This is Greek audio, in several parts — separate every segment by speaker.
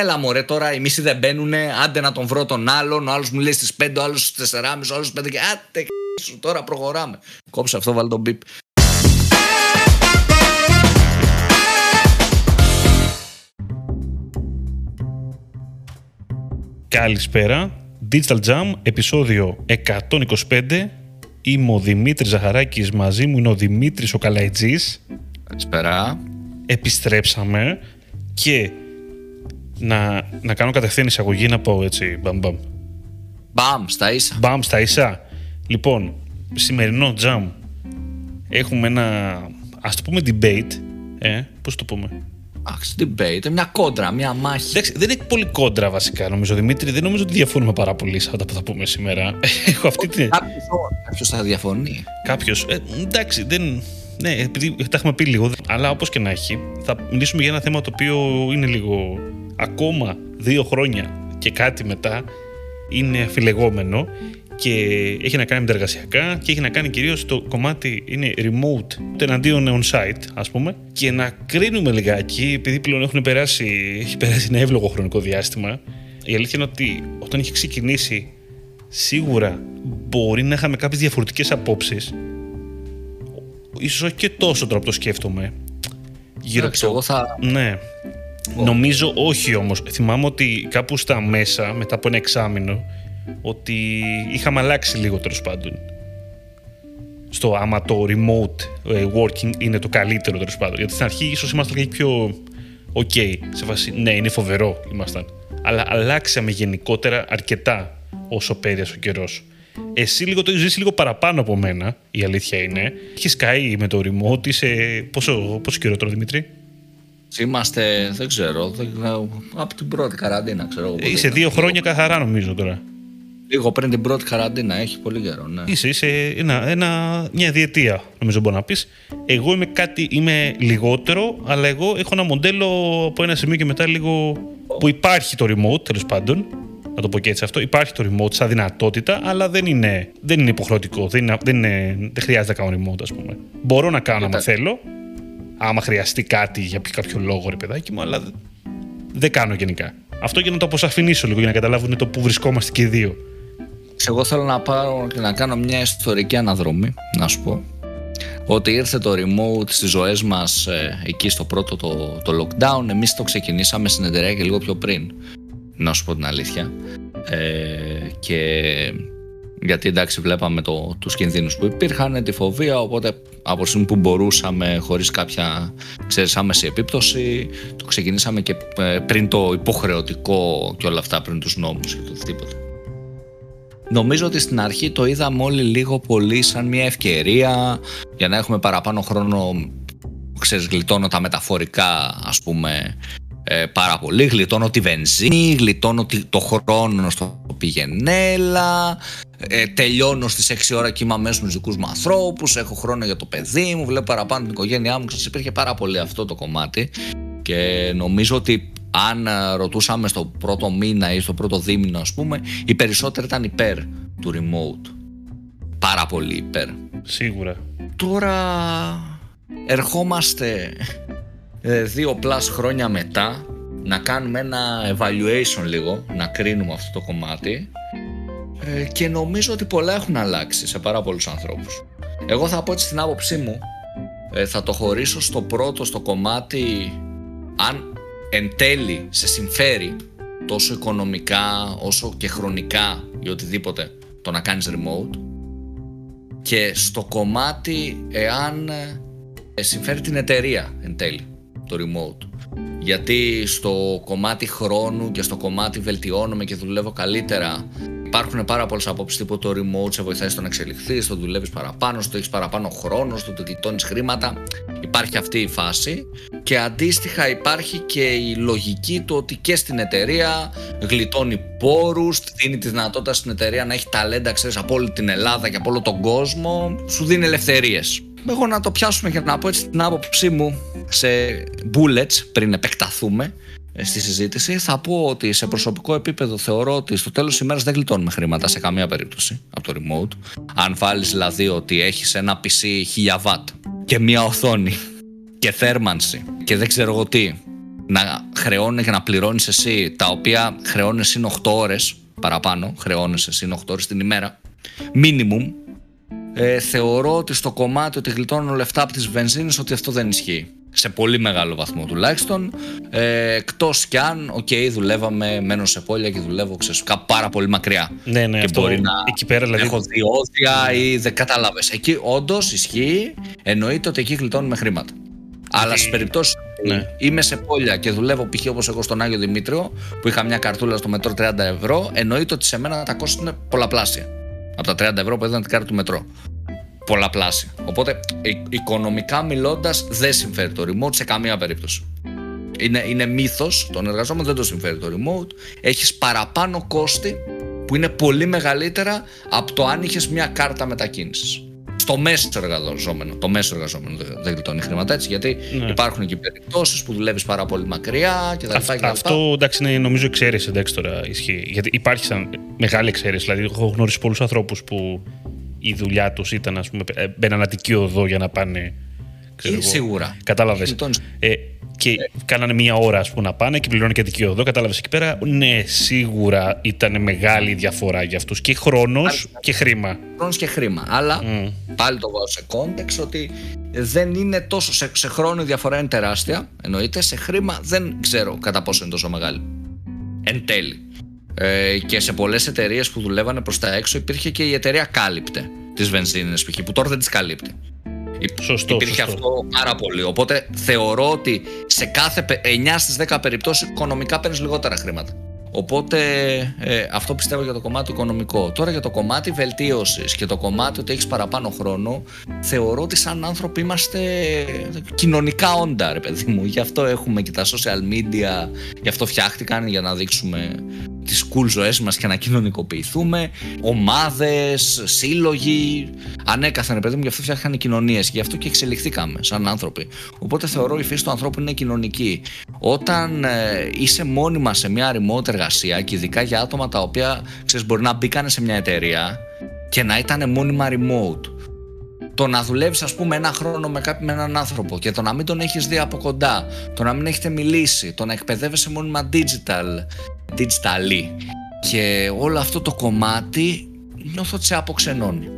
Speaker 1: Έλα μωρέ τώρα, οι μισοί δεν μπαίνουν, άντε να τον βρω τον άλλον, ο άλλος μου λέει στις 5, ο άλλος στις 4,5, ο άλλος στις 5 και άντε σου, τώρα προχωράμε. Κόψε αυτό, βάλει τον μπιπ.
Speaker 2: Καλησπέρα. Digital Jam, επεισόδιο 125. Είμαι ο Δημήτρης Ζαχαράκης, μαζί μου είναι ο Δημήτρης ο Καλαϊτζής.
Speaker 1: Καλησπέρα.
Speaker 2: Επιστρέψαμε και να, να κάνω κατευθείαν εισαγωγή να πω έτσι μπαμ μπαμ.
Speaker 1: Μπαμ, στα ίσα.
Speaker 2: Μπαμ στα ίσα. Λοιπόν, σημερινό jam έχουμε ένα ας το πούμε debate, ε, πώς το πούμε;
Speaker 1: Αχ, debate, μια κόντρα, μια μάχη.
Speaker 2: Εντάξει, δεν είναι πολύ κόντρα βασικά νομίζω Δημήτρη. Δεν νομίζω ότι διαφωνούμε πάρα πολύ σε αυτά που θα πούμε σήμερα. Έχω αυτή την.
Speaker 1: Κάποιος θα διαφωνεί.
Speaker 2: Κάποιος. Ε, εντάξει, δεν. Ναι, επειδή τα έχουμε πει λίγο. Αλλά όπως και να έχει, θα μιλήσουμε για ένα θέμα το οποίο είναι λίγο. Ακόμα δύο χρόνια και κάτι μετά είναι αφιλεγόμενο και έχει να κάνει με τα εργασιακά και έχει να κάνει κυρίως το κομμάτι είναι remote εναντίον on-site ας πούμε. Και να κρίνουμε λιγάκι επειδή πλέον έχουν περάσει, έχει περάσει ένα εύλογο χρονικό διάστημα η αλήθεια είναι ότι όταν είχε ξεκινήσει σίγουρα μπορεί να είχαμε κάποιες διαφορετικές απόψεις. Ίσως όχι και τόσο τώρα που το σκέφτομαι.
Speaker 1: Γύρω από το... θα...
Speaker 2: Ναι. Νομίζω όχι όμως. Θυμάμαι ότι κάπου στα μέσα, μετά από ένα εξάμεινο, ότι είχαμε αλλάξει λίγο τέλος πάντων. Στο άμα το remote ε, working είναι το καλύτερο τέλος πάντων. Γιατί στην αρχή ίσως ήμασταν και πιο ok. Σε φάση, ναι, είναι φοβερό ήμασταν. Αλλά αλλάξαμε γενικότερα αρκετά όσο πέρασε ο καιρός. Εσύ λίγο το έχεις ζήσει λίγο παραπάνω από μένα, η αλήθεια είναι. Έχεις καεί με το remote, είσαι. Πόσο, πόσο καιρό τώρα, Δημήτρη;
Speaker 1: Είμαστε, δεν ξέρω, δεν, από την πρώτη καραντίνα, ξέρω.
Speaker 2: Είσαι δύο χρόνια καθαρά, νομίζω τώρα.
Speaker 1: Λίγο πριν την πρώτη καραντίνα, έχει πολύ καιρό. Ναι.
Speaker 2: Είσαι, είσαι ένα, ένα, μια διετία, νομίζω μπορεί να πεις. Εγώ είμαι κάτι, είμαι λιγότερο, αλλά εγώ έχω ένα μοντέλο από ένα σημείο και μετά λίγο. που υπάρχει το remote, τέλος πάντων. Να το πω και έτσι αυτό. Υπάρχει το remote σαν δυνατότητα, αλλά δεν είναι, δεν είναι υποχρεωτικό. Δεν, είναι, δεν, είναι, δεν χρειάζεται να κάνω remote, ας πούμε. Μπορώ να κάνω άμα θέλω, άμα χρειαστεί κάτι για κάποιο λόγο, ρε παιδάκι μου, αλλά δεν κάνω γενικά. Αυτό για να το αποσαφηνίσω λίγο, για να καταλάβουν το που βρισκόμαστε και οι δύο.
Speaker 1: Εγώ θέλω να πάω και να κάνω μια ιστορική αναδρομή, να σου πω. Ότι ήρθε το remote στις ζωές μας ε, εκεί στο πρώτο το, το lockdown. Εμείς το ξεκινήσαμε στην εταιρεία και λίγο πιο πριν, να σου πω την αλήθεια. Ε, και γιατί εντάξει βλέπαμε το, τους κινδύνους που υπήρχαν, τη φοβία, οπότε από στιγμή που μπορούσαμε χωρίς κάποια ξέρεις, άμεση επίπτωση, το ξεκινήσαμε και ε, πριν το υποχρεωτικό και όλα αυτά, πριν τους νόμους και το τίποτα. Νομίζω ότι στην αρχή το είδαμε όλοι λίγο πολύ σαν μια ευκαιρία για να έχουμε παραπάνω χρόνο, ξέρεις, γλιτώνω τα μεταφορικά ας πούμε ε, πάρα πολύ, γλιτώνω τη βενζίνη, γλιτώνω το χρόνο στο πηγενέλα, ε, τελειώνω στις 6 ώρα και είμαι αμέσως με τους δικούς μου ανθρώπους, έχω χρόνο για το παιδί μου, βλέπω παραπάνω την οικογένειά μου, ξέρεις, υπήρχε πάρα πολύ αυτό το κομμάτι και νομίζω ότι αν ε, ρωτούσαμε στο πρώτο μήνα ή στο πρώτο δίμηνο ας πούμε, οι περισσότεροι ήταν υπέρ του remote. Πάρα πολύ υπέρ.
Speaker 2: Σίγουρα.
Speaker 1: Τώρα ερχόμαστε ε, δύο πλάς χρόνια μετά να κάνουμε ένα evaluation λίγο, να κρίνουμε αυτό το κομμάτι. Ε, και νομίζω ότι πολλά έχουν αλλάξει σε πάρα πολλούς ανθρώπους. Εγώ θα πω έτσι την άποψή μου, θα το χωρίσω στο πρώτο, στο κομμάτι αν εν τέλει σε συμφέρει τόσο οικονομικά όσο και χρονικά ή οτιδήποτε το να κάνεις remote. Και στο κομμάτι εάν ε, συμφέρει την εταιρεία εν τέλει το remote γιατί στο κομμάτι χρόνου και στο κομμάτι βελτιώνομαι και δουλεύω καλύτερα Υπάρχουν πάρα πολλές απόψεις τύπου το remote σε βοηθάει στο να εξελιχθείς, στο δουλεύεις παραπάνω, στο έχεις παραπάνω χρόνο, στο το γλιτώνεις χρήματα. Υπάρχει αυτή η φάση. Και αντίστοιχα υπάρχει και η λογική του ότι και στην εταιρεία γλιτώνει πόρους, δίνει τη δυνατότητα στην εταιρεία να έχει ταλέντα, ξέρεις, από όλη την Ελλάδα και από όλο τον κόσμο. Σου δίνει ελευθερίες. Εγώ να το πιάσουμε και να πω έτσι την άποψή μου σε bullets πριν επεκταθούμε στη συζήτηση, θα πω ότι σε προσωπικό επίπεδο θεωρώ ότι στο τέλος της ημέρας δεν γλιτώνουμε χρήματα σε καμία περίπτωση από το remote. Αν βάλεις δηλαδή ότι έχεις ένα PC 1000 watt και μία οθόνη και θέρμανση και δεν ξέρω εγώ τι να χρεώνει και να πληρώνεις εσύ τα οποία χρεώνει εσύ 8 ώρες παραπάνω, χρεώνει εσύ 8 ώρες την ημέρα, minimum, ε, θεωρώ ότι στο κομμάτι ότι γλιτώνω λεφτά από τις βενζίνες ότι αυτό δεν ισχύει. Σε πολύ μεγάλο βαθμό τουλάχιστον. Ε, Εκτός κι αν, OK, okay, δουλεύαμε, μένω σε πόλη Α και δουλεύω ξέρεις, κάπου πάρα πολύ μακριά.
Speaker 2: Ναι, ναι,
Speaker 1: και
Speaker 2: αυτό,
Speaker 1: μπορεί να
Speaker 2: εκεί πέρα, δηλαδή...
Speaker 1: έχω διόδια ή δεν κατάλαβες. Εκεί όντως ισχύει, εννοείται ότι εκεί γλιτώνουμε χρήματα. Αλλά στις περιπτώσεις
Speaker 2: Ναι.
Speaker 1: είμαι σε πόλια και δουλεύω π.χ. όπως εγώ στον Άγιο Δημήτριο, που είχα μια καρτούλα στο μετρό 30 ευρώ, εννοείται ότι σε μένα τα κόστη είναι πολλαπλάσια. Από τα 30 ευρώ που έδωνα την κάρτα του μετρό. Πολλαπλάσια. Οπότε, η- οικονομικά μιλώντας, δεν συμφέρει το remote σε καμία περίπτωση. Είναι, είναι μύθος των εργαζόμενων, δεν το συμφέρει το remote. Έχεις παραπάνω κόστη που είναι πολύ μεγαλύτερα από το αν είχες μια κάρτα μετακίνησης. Στο μέσο εργαζόμενο. Το μέσο εργαζόμενο δεν- δεν γλιτώνει χρήματα έτσι, γιατί
Speaker 2: Ναι.
Speaker 1: υπάρχουν και περιπτώσεις που δουλεύεις πάρα πολύ μακριά κτλ.
Speaker 2: Αυ-
Speaker 1: κτλ.
Speaker 2: αυτό εντάξει είναι νομίζω εξαίρεση εντάξει τώρα ισχύει. Γιατί υπάρχει σαν μεγάλη εξαίρεση. Δηλαδή, έχω γνωρίσει πολλούς ανθρώπους που η δουλειά τους ήταν, ας πούμε, ε, μπαίναν Αττική οδό για να πάνε. Ξέρω
Speaker 1: Ε,
Speaker 2: εγώ.
Speaker 1: σίγουρα.
Speaker 2: Κατάλαβες.
Speaker 1: Γλιτώνεις.
Speaker 2: Ε, και κάνανε μία ώρα ας πούμε, να πάνε και πληρώνει και Αττική οδό. Κατάλαβες εκεί πέρα. Ναι, σίγουρα ήταν μεγάλη διαφορά για αυτούς. Και χρόνος και χρήμα.
Speaker 1: Χρόνος και χρήμα. Αλλά
Speaker 2: Μμ.
Speaker 1: πάλι το βάζω σε context ότι δεν είναι τόσο. Σε, σε χρόνο η διαφορά είναι τεράστια. Εννοείται. Σε χρήμα δεν ξέρω κατά πόσο είναι τόσο μεγάλη. Εν τέλει. Ε, και σε πολλές εταιρείες που δουλεύανε προς τα έξω υπήρχε και η εταιρεία κάλυπτε τι βενζίνε π.χ. που τώρα δεν τι καλύπτει. Υ-
Speaker 2: Σωστό,
Speaker 1: Υπήρχε
Speaker 2: σωστό.
Speaker 1: αυτό πάρα πολύ. Οπότε θεωρώ ότι σε κάθε πε- 9 στις 10 περιπτώσεις οικονομικά παίρνεις λιγότερα χρήματα. Οπότε ε, αυτό πιστεύω για το κομμάτι οικονομικό. Τώρα για το κομμάτι βελτίωσης και το κομμάτι ότι έχεις παραπάνω χρόνο, θεωρώ ότι σαν άνθρωποι είμαστε κοινωνικά όντα, ρε παιδί μου. Γι' αυτό έχουμε και τα social media, γι' αυτό φτιάχτηκαν για να δείξουμε τις cool ζωές μας και να κοινωνικοποιηθούμε. Ομάδες, σύλλογοι, ανέκαθεν ρε παιδί μου, γι' αυτό φτιάχτηκαν οι κοινωνίες και γι' αυτό και εξελιχθήκαμε σαν άνθρωποι. Οπότε θεωρώ η φύση του ανθρώπου είναι κοινωνική. Όταν ε, είσαι μόνιμα σε μια remote εργασία και ειδικά για άτομα τα οποία ξέρεις, μπορεί να μπήκανε σε μια εταιρεία και να ήταν μόνιμα remote το να δουλεύεις, ας πούμε, ένα χρόνο με, κάποιον, με έναν άνθρωπο και το να μην τον έχεις δει από κοντά, το να μην έχετε μιλήσει, το να εκπαιδεύεσαι μόνιμα digital, digitally και όλο αυτό το κομμάτι νιώθω ότι σε αποξενώνει.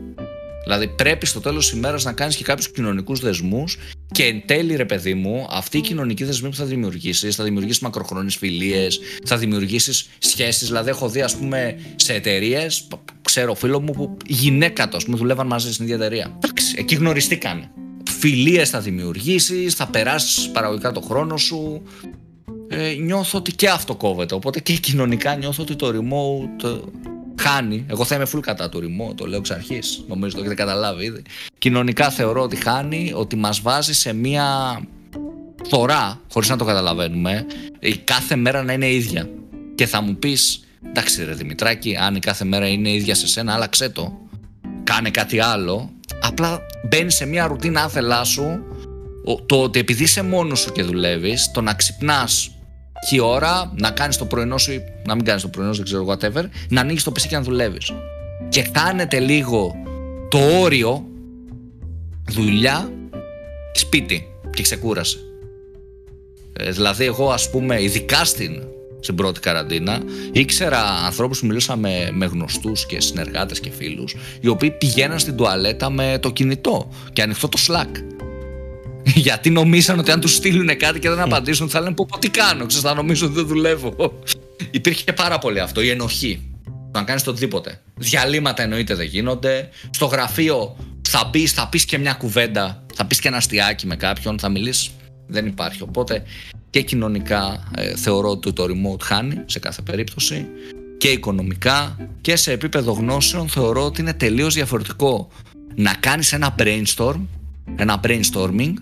Speaker 1: Δηλαδή πρέπει στο τέλος της ημέρας να κάνεις και κάποιους κοινωνικούς δεσμούς και εν τέλει ρε παιδί μου αυτοί οι κοινωνικοί δεσμοί που θα δημιουργήσεις θα δημιουργήσεις μακροχρόνιες φιλίες θα δημιουργήσεις σχέσεις. Δηλαδή έχω δει ας πούμε σε εταιρείες, ξέρω φίλο μου που η γυναίκα του ας πούμε δουλεύαν μαζί στην ίδια εταιρεία. Εντάξει, εκεί γνωριστήκανε. Φιλίες θα δημιουργήσεις θα περάσεις παραγωγικά το χρόνο σου. Ε, νιώθω ότι και αυτό κόβεται. Οπότε και κοινωνικά νιώθω ότι το remote ε, χάνει. Εγώ θα είμαι full κατά του remote, το λέω εξ αρχής. Νομίζω το έχετε καταλάβει ήδη. Κοινωνικά θεωρώ ότι χάνει, ότι μας βάζει σε μία θωρά, χωρίς να το καταλαβαίνουμε, η κάθε μέρα να είναι ίδια. Και θα μου πεις, εντάξει ρε Δημητράκη, αν η κάθε μέρα είναι ίδια σε σένα, άλλαξε το. Κάνε κάτι άλλο. Απλά μπαίνεις σε μία ρουτίνα άθελά σου ο- το ότι επειδή είσαι μόνος σου και δουλεύεις, το να ξυπνάς και ώρα, να κάνεις το πρωινό σου ή να μην κάνεις το πρωινό σου, δεν ξέρω, whatever, να ανοίγει το PC και να δουλεύεις. Και χάνεται λίγο το όριο δουλειά σπίτι και ξεκούρασε. Ε, δηλαδή, εγώ, ας πούμε, ειδικά στην, στην πρώτη καραντίνα, ήξερα ανθρώπους που μιλούσα με, με γνωστούς και συνεργάτες και φίλους, οι οποίοι πηγαίναν στην τουαλέτα με το κινητό και ανοιχτό το Slack. Γιατί νομίζαν ότι αν τους στείλουν κάτι και δεν απαντήσουν, θα λένε πω, πω τι κάνω, ξέρεις, θα νομίζω ότι δεν δουλεύω. Υπήρχε πάρα πολύ αυτό, η ενοχή. Το να κάνεις το οτιδήποτε. Διαλύματα εννοείται δεν γίνονται. Στο γραφείο θα μπεις, θα πεις και μια κουβέντα, θα πεις και ένα αστιάκι με κάποιον, θα μιλήσεις. Δεν υπάρχει. Οπότε και κοινωνικά ε, θεωρώ ότι το remote χάνει σε κάθε περίπτωση και οικονομικά και σε επίπεδο γνώσεων θεωρώ ότι είναι τελείως διαφορετικό να κάνεις ένα brainstorm ένα brainstorming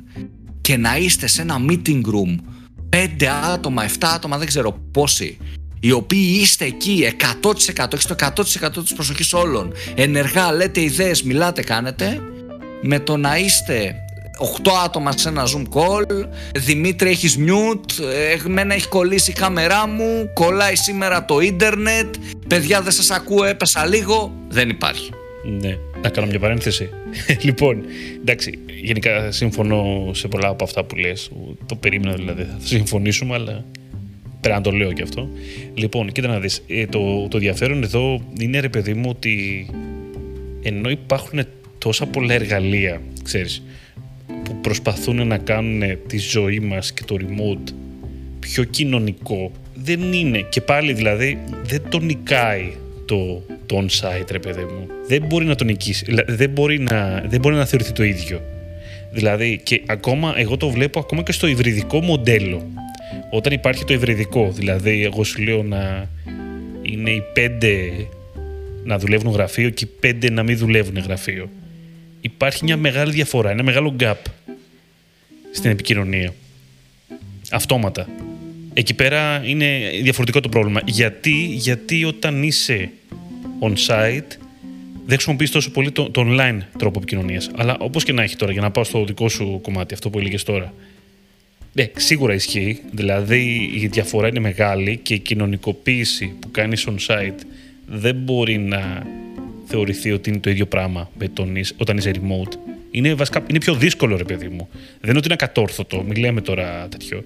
Speaker 1: και να είστε σε ένα meeting room πέντε άτομα, 7 άτομα, δεν ξέρω πόσοι οι οποίοι είστε εκεί 100% έχεις το 100% της προσοχής όλων. Ενεργά λέτε ιδέες, μιλάτε, κάνετε. Με το να είστε 8 άτομα σε ένα zoom call Δημήτρη έχεις mute Εμένα έχει κολλήσει η κάμερά μου Κολλάει σήμερα το ίντερνετ Παιδιά δεν σας ακούω έπεσα λίγο. Δεν υπάρχει.
Speaker 2: Ναι. Να κάνω μια παρένθεση. λοιπόν, εντάξει, γενικά συμφωνώ σε πολλά από αυτά που λες. Το περίμενα δηλαδή, θα συμφωνήσουμε, αλλά πρέπει να το λέω και αυτό. Λοιπόν, κοίτα να δεις, ε, το, το ενδιαφέρον εδώ είναι ρε παιδί μου ότι ενώ υπάρχουν τόσα πολλά εργαλεία, ξέρεις, που προσπαθούν να κάνουν τη ζωή μας και το remote πιο κοινωνικό, δεν είναι. Και πάλι δηλαδή δεν το νικάει το, το on-site, ρε παιδί μου. Δεν μπορεί να το νικήσει. Δεν μπορεί να, δεν μπορεί να θεωρηθεί το ίδιο. Δηλαδή, και ακόμα, εγώ το βλέπω ακόμα και στο υβριδικό μοντέλο. Όταν υπάρχει το υβριδικό, δηλαδή, εγώ σου λέω να είναι οι πέντε να δουλεύουν γραφείο και οι πέντε να μην δουλεύουν γραφείο. Υπάρχει μια μεγάλη διαφορά, ένα μεγάλο gap στην επικοινωνία. Αυτόματα. Εκεί πέρα είναι διαφορετικό το πρόβλημα. Γιατί, γιατί όταν είσαι on-site δεν χρησιμοποιείς τόσο πολύ το, το online τρόπο επικοινωνίας. Αλλά όπως και να έχει τώρα, για να πάω στο δικό σου κομμάτι, αυτό που έλεγες τώρα. Ναι, σίγουρα ισχύει. Δηλαδή η διαφορά είναι μεγάλη και η κοινωνικοποίηση που κάνεις on-site δεν μπορεί να θεωρηθεί ότι είναι το ίδιο πράγμα με τον, όταν είσαι remote. Είναι, βασικά, είναι πιο δύσκολο, ρε παιδί μου. Δεν είναι ότι είναι ακατόρθωτο. Μιλάμε τώρα τέτοιο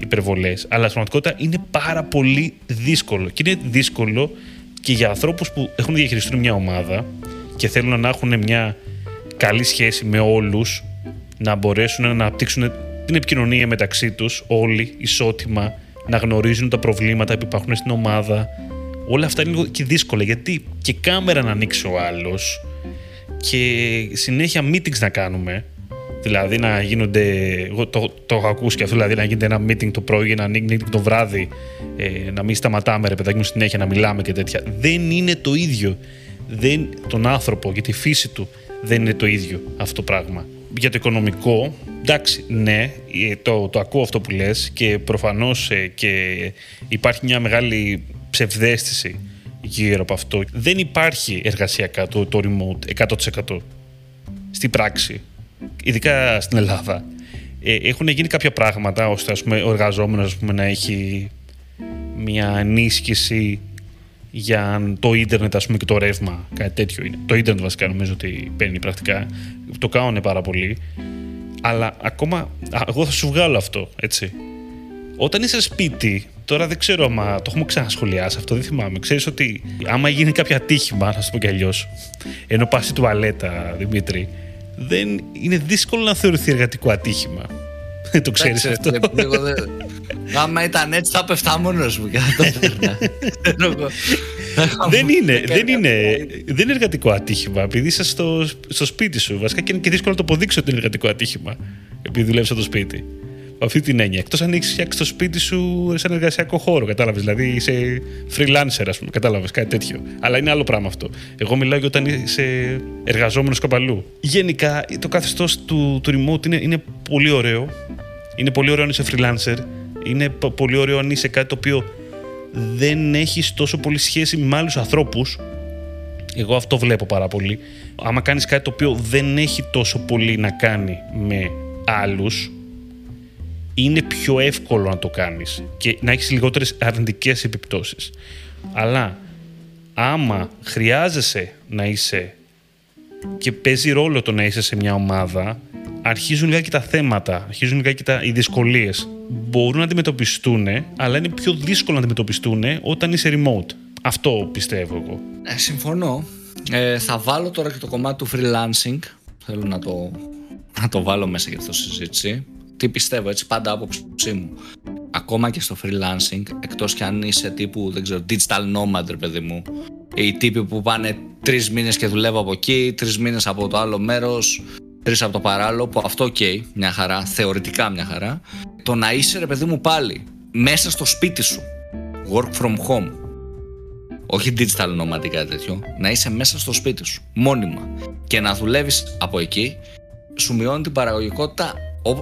Speaker 2: υπερβολές. Αλλά στην πραγματικότητα είναι πάρα πολύ δύσκολο. Και είναι δύσκολο και για ανθρώπους που έχουν διαχειριστεί μια ομάδα και θέλουν να έχουν μια καλή σχέση με όλους, να μπορέσουν να αναπτύξουν την επικοινωνία μεταξύ τους όλοι ισότιμα, να γνωρίζουν τα προβλήματα που υπάρχουν στην ομάδα. Όλα αυτά είναι λίγο και δύσκολα γιατί και κάμερα να ανοίξει ο άλλος και συνέχεια meetings να κάνουμε Δηλαδή να γίνονται. Εγώ το, το έχω ακούσει και αυτό. Δηλαδή να γίνεται ένα meeting το πρωί, ένα meeting το βράδυ. Ε, να μην σταματάμε, ρε παιδάκι μου, συνέχεια να μιλάμε και τέτοια. Δεν είναι το ίδιο. Δεν, τον άνθρωπο και τη φύση του δεν είναι το ίδιο αυτό το πράγμα. Για το οικονομικό, εντάξει, ναι, ε, το, το ακούω αυτό που λες και προφανώς ε, και υπάρχει μια μεγάλη ψευδέστηση γύρω από αυτό. Δεν υπάρχει εργασιακά το, το remote 100% στην πράξη ειδικά στην Ελλάδα, ε, έχουν γίνει κάποια πράγματα ώστε ας πούμε, ο εργαζόμενος να έχει μια ενίσχυση για το ίντερνετ ας πούμε, και το ρεύμα, κάτι τέτοιο είναι. Το ίντερνετ βασικά νομίζω ότι παίρνει πρακτικά. Το κάνουν πάρα πολύ. Αλλά ακόμα, εγώ θα σου βγάλω αυτό, έτσι. Όταν είσαι σπίτι, τώρα δεν ξέρω αν το έχουμε ξανασχολιάσει αυτό, δεν θυμάμαι. Ξέρεις ότι άμα γίνει κάποιο ατύχημα, να σου πω κι αλλιώς, ενώ πας στη τουαλέτα, Δημήτρη, δεν είναι δύσκολο να θεωρηθεί εργατικό ατύχημα. το ξέρεις αυτό. Εγώ
Speaker 1: δεν... Άμα ήταν έτσι θα πέφτα μόνος μου και θα το
Speaker 2: δεν είναι, δεν είναι, δεν είναι εργατικό ατύχημα επειδή είσαι στο, στο σπίτι σου. Βασικά και είναι και δύσκολο να το αποδείξει ότι είναι εργατικό ατύχημα επειδή δουλεύεις στο σπίτι αυτή την έννοια. Εκτός αν έχεις φτιάξει το σπίτι σου σε ένα εργασιακό χώρο, κατάλαβες. Δηλαδή είσαι freelancer, ας πούμε, κατάλαβες κάτι τέτοιο. Αλλά είναι άλλο πράγμα αυτό. Εγώ μιλάω για όταν είσαι εργαζόμενος καπαλού. Γενικά το καθεστώς του, του remote είναι, είναι πολύ ωραίο. Είναι πολύ ωραίο αν είσαι freelancer. Είναι πολύ ωραίο αν είσαι κάτι το οποίο δεν έχεις τόσο πολύ σχέση με άλλους ανθρώπους. Εγώ αυτό βλέπω πάρα πολύ. Άμα κάνεις κάτι το οποίο δεν έχει τόσο πολύ να κάνει με άλλους είναι πιο εύκολο να το κάνεις και να έχεις λιγότερες αρνητικές επιπτώσεις. Αλλά άμα χρειάζεσαι να είσαι και παίζει ρόλο το να είσαι σε μια ομάδα, αρχίζουν λίγα και τα θέματα, αρχίζουν λίγα και τα, οι δυσκολίες. Μπορούν να αντιμετωπιστούν, αλλά είναι πιο δύσκολο να αντιμετωπιστούν όταν είσαι remote. Αυτό πιστεύω εγώ.
Speaker 1: Ε, συμφωνώ. Ε, θα βάλω τώρα και το κομμάτι του freelancing. Θέλω να το, να το βάλω μέσα για αυτό τη συζήτηση τι πιστεύω, έτσι πάντα άποψή μου. Ακόμα και στο freelancing, εκτός κι αν είσαι τύπου, δεν ξέρω, digital nomad, ρε παιδί μου, οι τύποι που πάνε τρεις μήνες και δουλεύω από εκεί, τρεις μήνες από το άλλο μέρος, τρεις από το παράλλο, που αυτό οκ, μια χαρά, θεωρητικά μια χαρά. Το να είσαι, ρε παιδί μου, πάλι μέσα στο σπίτι σου, work from home, όχι digital nomad ή κάτι τέτοιο, να είσαι μέσα στο σπίτι σου, μόνιμα και να δουλεύεις από εκεί, σου μειώνει την παραγωγικότητα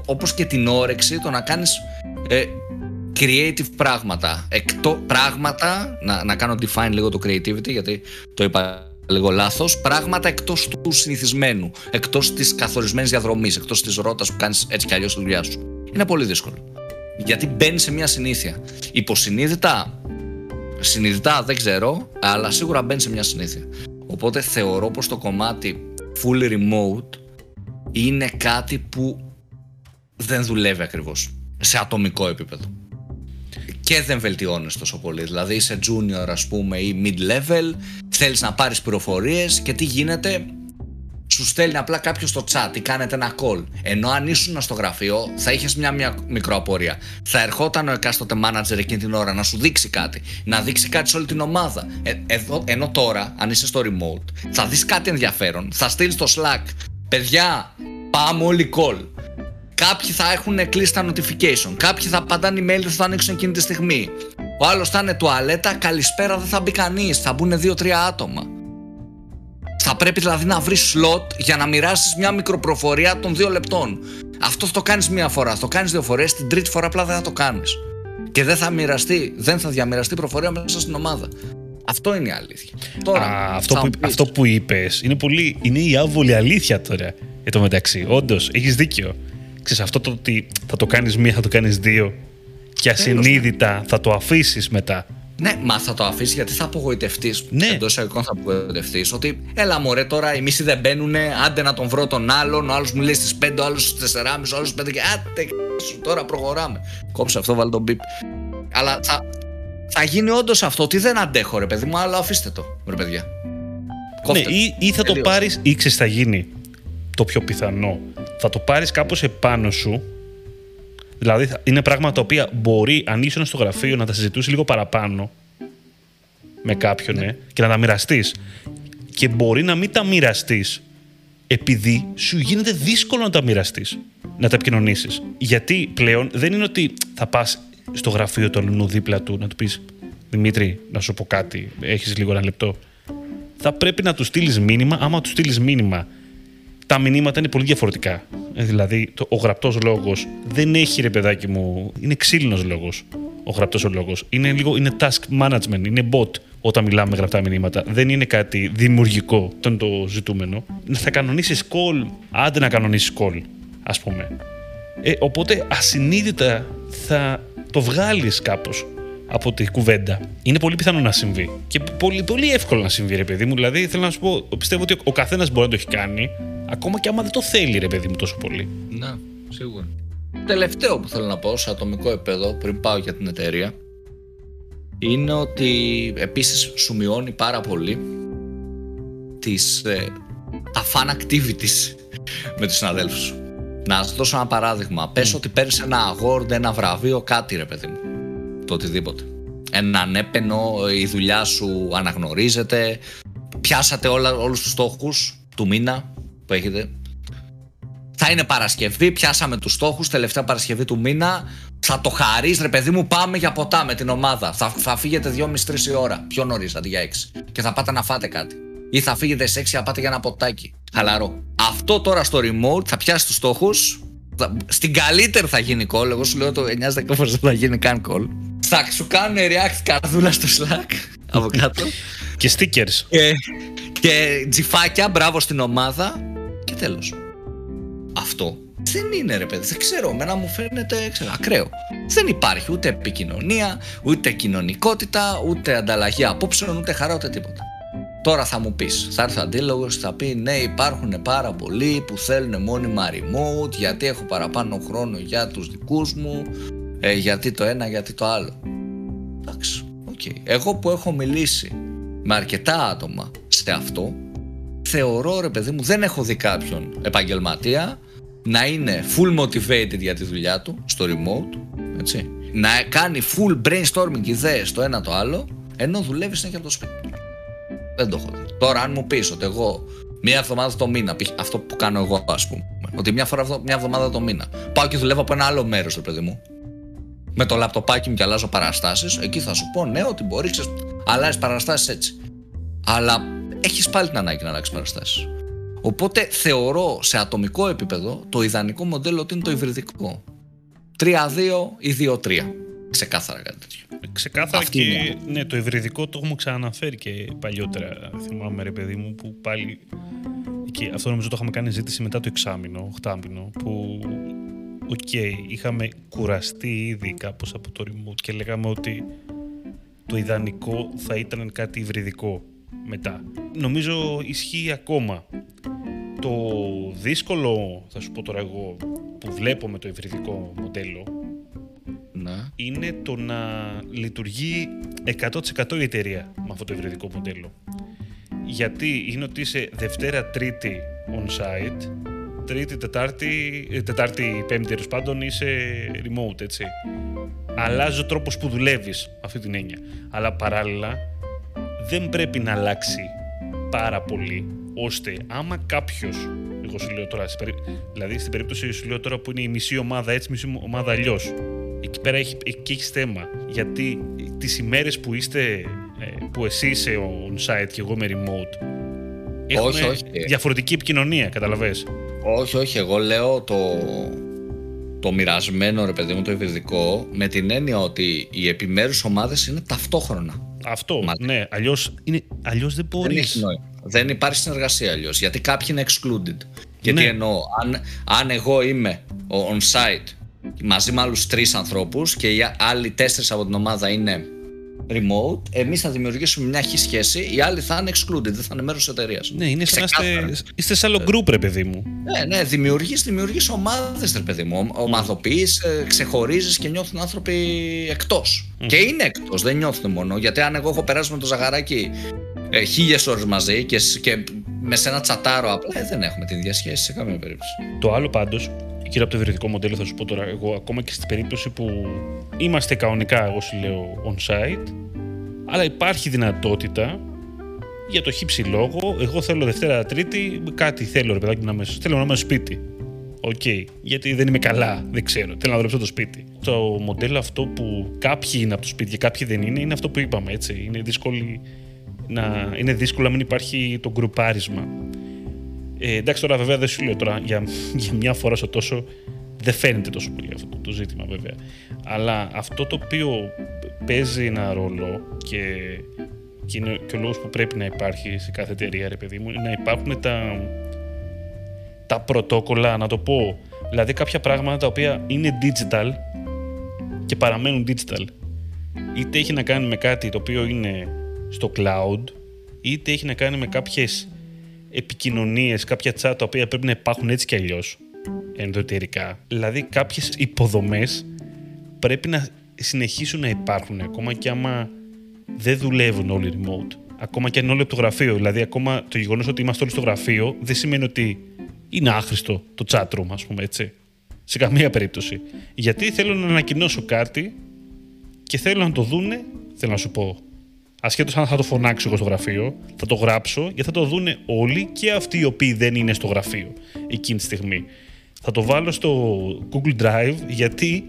Speaker 1: όπως και την όρεξη το να κάνεις ε, creative πράγματα. Εκτό, πράγματα, να, να κάνω define λίγο το creativity γιατί το είπα λίγο λάθος, πράγματα εκτός του συνηθισμένου, εκτός της καθορισμένης διαδρομής, εκτός της ρότας που κάνεις έτσι κι αλλιώς τη δουλειά σου. Είναι πολύ δύσκολο. Γιατί μπαίνει σε μια συνήθεια. Υποσυνείδητα, συνειδητά δεν ξέρω, αλλά σίγουρα μπαίνει σε μια συνήθεια. Οπότε θεωρώ πως το κομμάτι full remote είναι κάτι που δεν δουλεύει ακριβώς σε ατομικό επίπεδο και δεν βελτιώνεις τόσο πολύ. Δηλαδή είσαι junior ας πούμε ή mid-level, θέλεις να πάρεις πληροφορίες και τι γίνεται, σου στέλνει απλά κάποιος στο chat ή κάνετε ένα call. Ενώ αν ήσουν στο γραφείο, θα είχες μια, μια μικροαπορία. Θα ερχόταν ο εκάστοτε manager εκείνη την ώρα να σου δείξει κάτι, να δείξει κάτι σε όλη την ομάδα. Ε, εδώ, ενώ τώρα, αν είσαι στο remote, θα δεις κάτι ενδιαφέρον, θα στείλεις στο Slack. Παιδιά, πάμε όλοι call. Κάποιοι θα έχουν κλείσει τα notification. Κάποιοι θα πατάνε email δεν θα ανοίξουν εκείνη τη στιγμή. Ο άλλος θα είναι τουαλέτα, καλησπέρα δεν θα μπει κανείς. Θα μπουν δύο-τρία άτομα. Θα πρέπει δηλαδή να βρεις slot για να μοιράσεις μια μικροπροφορία των δύο λεπτών. Αυτό θα το κάνεις μία φορά, θα το κάνεις δύο φορές, την τρίτη φορά απλά δεν θα το κάνεις. Και δεν θα μοιραστεί, δεν θα διαμοιραστεί προφορία μέσα στην ομάδα. Αυτό είναι η αλήθεια.
Speaker 2: Τώρα, Α, αυτό, που, αυτό που είπες είναι, πολύ, είναι η άβολη αλήθεια τώρα. Εν τω μεταξύ, όντως, έχεις δίκιο. Ξέρεις, αυτό το ότι θα το κάνεις μία, θα το κάνεις δύο και ασυνείδητα θα το αφήσεις μετά.
Speaker 1: Ναι, μα θα το αφήσεις γιατί θα απογοητευτείς. Ναι. Εντός εισαγωγικών θα απογοητευτείς. Ότι έλα μωρέ τώρα οι μισοί δεν μπαίνουν, άντε να τον βρω τον άλλον. Ο άλλος μου λέει στις 5, ο άλλος στις 4.30, ο άλλος στις 5 και άντε σου τώρα προχωράμε. Κόψε αυτό, βάλει τον μπίπ. Αλλά θα, θα γίνει όντως αυτό ότι δεν αντέχω ρε παιδί μου, αλλά αφήστε το ρε παιδιά.
Speaker 2: ναι, ή, ή θα το πάρεις ή ξέρεις θα γίνει το πιο πιθανό θα το πάρεις κάπως επάνω σου. Δηλαδή είναι πράγματα τα οποία μπορεί, αν ήσουν στο γραφείο, να τα συζητούσες λίγο παραπάνω με κάποιον ναι. και να τα μοιραστείς. Και μπορεί να μην τα μοιραστείς επειδή σου γίνεται δύσκολο να τα μοιραστείς, να τα επικοινωνήσεις. Γιατί πλέον δεν είναι ότι θα πας στο γραφείο του αλλού δίπλα του να του πεις Δημήτρη, να σου πω κάτι, έχεις λίγο ένα λεπτό. Θα πρέπει να του στείλεις μήνυμα. Άμα του στείλεις μήνυμα τα μηνύματα είναι πολύ διαφορετικά. Ε, δηλαδή, το, ο γραπτός λόγος δεν έχει ρε παιδάκι μου. Είναι ξύλινος λόγος ο γραπτός λόγος. Είναι λίγο είναι task management, είναι bot όταν μιλάμε με γραπτά μηνύματα. Δεν είναι κάτι δημιουργικό, το είναι το ζητούμενο. Θα κανονίσεις call, άντε να κανονίσεις call, ας πούμε. Ε, οπότε ασυνείδητα θα το βγάλεις κάπως από τη κουβέντα. Είναι πολύ πιθανό να συμβεί. Και πολύ, πολύ εύκολο να συμβεί, ρε παιδί μου. Δηλαδή, θέλω να σου πω, πιστεύω ότι ο καθένας μπορεί να το έχει κάνει. Ακόμα και άμα δεν το θέλει, ρε παιδί μου, τόσο πολύ.
Speaker 1: Ναι, σίγουρα. Τελευταίο που θέλω να πω σε ατομικό επίπεδο, πριν πάω για την εταιρεία, είναι ότι επίσης σου μειώνει πάρα πολύ τις, ε, τα fun activities με τους συναδέλφους σου. Να σας δώσω ένα παράδειγμα. Πες ότι παίρνεις ένα award, ένα βραβείο, κάτι ρε παιδί μου. Το οτιδήποτε. Έναν έπαινο, η δουλειά σου αναγνωρίζεται, πιάσατε όλα, όλους τους στόχους του μήνα, που έχετε. Θα είναι Παρασκευή, πιάσαμε τους στόχους, τελευταία Παρασκευή του μήνα. Θα το χαρείς, ρε παιδί μου, πάμε για ποτά με την ομάδα. Θα, θα φύγετε 2,5-3 η ώρα, πιο νωρίς αντί για 6. Και θα πάτε να φάτε κάτι. Ή θα φύγετε σε 6 να πάτε για ένα ποτάκι. Χαλαρό. Αυτό τώρα στο remote θα πιάσει τους στόχους. Στην καλύτερη θα γίνει call. Εγώ σου λέω το 9-10 φορές δεν θα γίνει καν call. Θα σου κάνουν react καρδούλα στο Slack από κάτω.
Speaker 2: και stickers.
Speaker 1: Και, και τζιφάκια, μπράβο στην ομάδα και τέλος. Αυτό δεν είναι ρε παιδί, δεν ξέρω, εμένα μου φαίνεται ξέρω, ακραίο. Δεν υπάρχει ούτε επικοινωνία, ούτε κοινωνικότητα, ούτε ανταλλαγή απόψεων, ούτε χαρά, ούτε τίποτα. Τώρα θα μου πεις, θα έρθει ο αντίλογος, θα πει ναι, υπάρχουν πάρα πολλοί που θέλουν μόνιμα remote, γιατί έχω παραπάνω χρόνο για τους δικούς μου, ε, γιατί το ένα, γιατί το άλλο. Εντάξει, OK. Okay. Εγώ που έχω μιλήσει με αρκετά άτομα σε αυτό, θεωρώ ρε παιδί μου δεν έχω δει κάποιον επαγγελματία να είναι full motivated για τη δουλειά του στο remote έτσι, να κάνει full brainstorming ιδέες το ένα το άλλο ενώ δουλεύει συνέχεια από το σπίτι δεν το έχω δει τώρα αν μου πεις ότι εγώ μία εβδομάδα το μήνα αυτό που κάνω εγώ ας πούμε ότι μια φορά μια εβδομάδα το μήνα πάω και δουλεύω από ένα άλλο μέρος ρε παιδί μου με το λαπτοπάκι μου και αλλάζω παραστάσεις εκεί θα σου πω ναι ότι μπορεί αλλάζεις παραστάσεις έτσι αλλά έχεις πάλι την ανάγκη να αλλάξεις παραστάσεις. Οπότε θεωρώ σε ατομικό επίπεδο το ιδανικό μοντέλο ότι είναι το υβριδικό. 3-2 ή 2-3. Ξεκάθαρα κάτι τέτοιο.
Speaker 2: Ξεκάθαρα Αυτή και είναι. ναι, το υβριδικό το έχουμε ξαναναφέρει και παλιότερα. Θυμάμαι ρε παιδί μου που πάλι. Και αυτό νομίζω το είχαμε κάνει συζήτηση μετά το εξάμεινο, οχτάμινο, που OK, okay, είχαμε κουραστεί ήδη κάπως από το remote και λέγαμε ότι το ιδανικό θα ήταν κάτι υβριδικό μετά. Νομίζω ισχύει ακόμα. Το δύσκολο, θα σου πω τώρα εγώ, που βλέπω με το υβριδικό μοντέλο,
Speaker 1: Ναι.
Speaker 2: Είναι το να λειτουργεί 100% η εταιρεία με αυτό το υβριδικό μοντέλο. Γιατί είναι ότι είσαι Δευτέρα, Τρίτη on-site, Τρίτη, Τετάρτη, ε, Τετάρτη, Πέμπτη τέλος πάντων είσαι remote, έτσι. Αλλάζει ο τρόπος που δουλεύεις, αυτή την έννοια. Αλλά παράλληλα δεν πρέπει να αλλάξει πάρα πολύ, ώστε άμα κάποιος. Εγώ σου λέω τώρα, σε περί- δηλαδή στην περίπτωση σου λέω τώρα που είναι η μισή ομάδα έτσι, μισή ομάδα αλλιώς. Εκεί πέρα έχει, εκεί έχεις θέμα. Γιατί τις ημέρες που είστε, ε, που εσύ είσαι on site και εγώ είμαι remote, έχουμε
Speaker 1: Όχι, όχι.
Speaker 2: διαφορετική επικοινωνία, καταλαβες;
Speaker 1: Όχι, όχι, εγώ λέω το, το μοιρασμένο ρε παιδί μου το υβριδικό με την έννοια ότι οι επιμέρους ομάδες είναι ταυτόχρονα.
Speaker 2: Αυτό,
Speaker 1: Μα-
Speaker 2: ναι, αλλιώς, είναι, αλλιώς δεν
Speaker 1: Δεν
Speaker 2: μπορείς.
Speaker 1: έχει νόημα. Δεν υπάρχει συνεργασία αλλιώς. Γιατί κάποιοι είναι excluded. Και
Speaker 2: Ναι.
Speaker 1: τι εννοώ, αν, αν εγώ είμαι ο- on site μαζί με άλλους τρεις ανθρώπους και οι α- άλλοι τέσσερις από την ομάδα είναι remote, εμείς θα δημιουργήσουμε μια χή σχέση, οι άλλοι θα είναι excluded, δεν θα είναι μέρος της εταιρείας.
Speaker 2: Ναι, είναι σαν να είστε, είστε σε άλλο group, ρε παιδί μου.
Speaker 1: Ναι, ναι, δημιουργείς δημιουργείς ομάδες, ρε παιδί μου. Ομαδοποιείς, ξεχωρίζεις και νιώθουν άνθρωποι εκτός. Και είναι εκτός, δεν νιώθουν μόνο. Γιατί αν εγώ έχω περάσει με το ζαγαράκι ε, χίλιες ώρες μαζί και, σ- και με σε ένα τσατάρο απλά, ε, δεν έχουμε την ίδια σχέση σε καμία περίπτωση.
Speaker 2: Το άλλο πάντως, γύρω από το ευρετικό μοντέλο, θα σου πω τώρα εγώ, ακόμα και στην περίπτωση που είμαστε κανονικά, εγώ σου λέω, on site, αλλά υπάρχει δυνατότητα για το χύψη λόγο. Εγώ θέλω Δευτέρα, Τρίτη, κάτι θέλω, ρε παιδάκι μου, να είμαι, θέλω να είμαι στο σπίτι. Οκ, γιατί δεν είμαι καλά, δεν ξέρω. Θέλω να δουλέψω το σπίτι. Το μοντέλο αυτό που κάποιοι είναι από το σπίτι και κάποιοι δεν είναι, είναι αυτό που είπαμε, έτσι. Είναι, δύσκολη να, είναι δύσκολο να μην υπάρχει το γκρουπάρισμα. Ε, εντάξει, τώρα βέβαια δεν σου λέω τώρα για, για μια φορά στο τόσο δεν φαίνεται τόσο πολύ αυτό το, το ζήτημα βέβαια. Αλλά αυτό το οποίο παίζει ένα ρόλο και, και είναι και ο λόγος που πρέπει να υπάρχει σε κάθε εταιρεία, ρε παιδί μου, είναι να υπάρχουν τα, τα πρωτόκολλα, να το πω. Δηλαδή κάποια πράγματα τα οποία είναι digital και παραμένουν digital. Είτε έχει να κάνει με κάτι το οποίο είναι στο cloud, είτε έχει να κάνει με κάποιες επικοινωνίες, κάποια chat τα οποία πρέπει να υπάρχουν έτσι κι αλλιώς ενδοτερικά. Δηλαδή κάποιες υποδομές πρέπει να συνεχίσουν να υπάρχουν ακόμα και άμα δεν δουλεύουν όλοι remote. Ακόμα και αν είναι όλοι από το γραφείο. Δηλαδή, ακόμα το γεγονός ότι είμαστε όλοι στο γραφείο δεν σημαίνει ότι είναι άχρηστο το chat room, ας πούμε έτσι. Σε καμία περίπτωση. Γιατί θέλω να ανακοινώσω κάτι και θέλω να το δούνε, θέλω να σου πω, ασχέτως αν θα το φωνάξω εγώ στο γραφείο, θα το γράψω γιατί θα το δούνε όλοι και αυτοί οι οποίοι δεν είναι στο γραφείο εκείνη τη στιγμή. Θα το βάλω στο Google Drive γιατί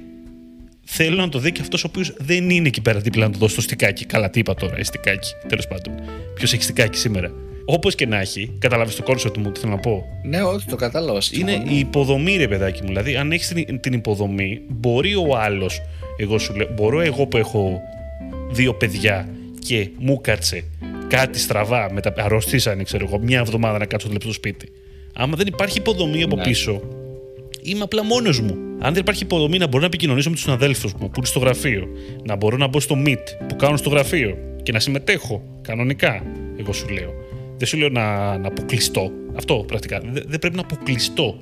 Speaker 2: θέλω να το δει και αυτός ο οποίος δεν είναι εκεί πέρα δίπλα να το δώσει το στικάκι. Καλά, τι είπα τώρα, ε, στικάκι. Τέλος πάντων. Ποιος έχει στικάκι σήμερα. Όπως και να έχει, καταλάβεις το concept μου, τι θέλω να πω.
Speaker 1: Ναι, όχι, το κατάλαβα.
Speaker 2: Είναι
Speaker 1: συμφωνώ.
Speaker 2: η υποδομή, ρε παιδάκι μου. Δηλαδή, αν έχεις την, την υποδομή, μπορεί ο άλλος, εγώ σου λέω, μπορώ εγώ που έχω δύο παιδιά και μου κάτσε κάτι στραβά, με τα αρρωστήσανε, ξέρω εγώ, μια εβδομάδα να κάτσω δουλέψω στο σπίτι. Άμα δεν υπάρχει υποδομή από
Speaker 1: Ναι.
Speaker 2: πίσω, είμαι απλά μόνος μου. Αν δεν υπάρχει υποδομή να μπορώ να επικοινωνήσω με τους συναδέλφους μου που είναι στο γραφείο, να μπορώ να μπω στο meet που κάνω στο γραφείο και να συμμετέχω κανονικά, εγώ σου λέω. Δεν σου λέω να, να αποκλειστώ. Αυτό πρακτικά. Δεν, δεν πρέπει να αποκλειστώ.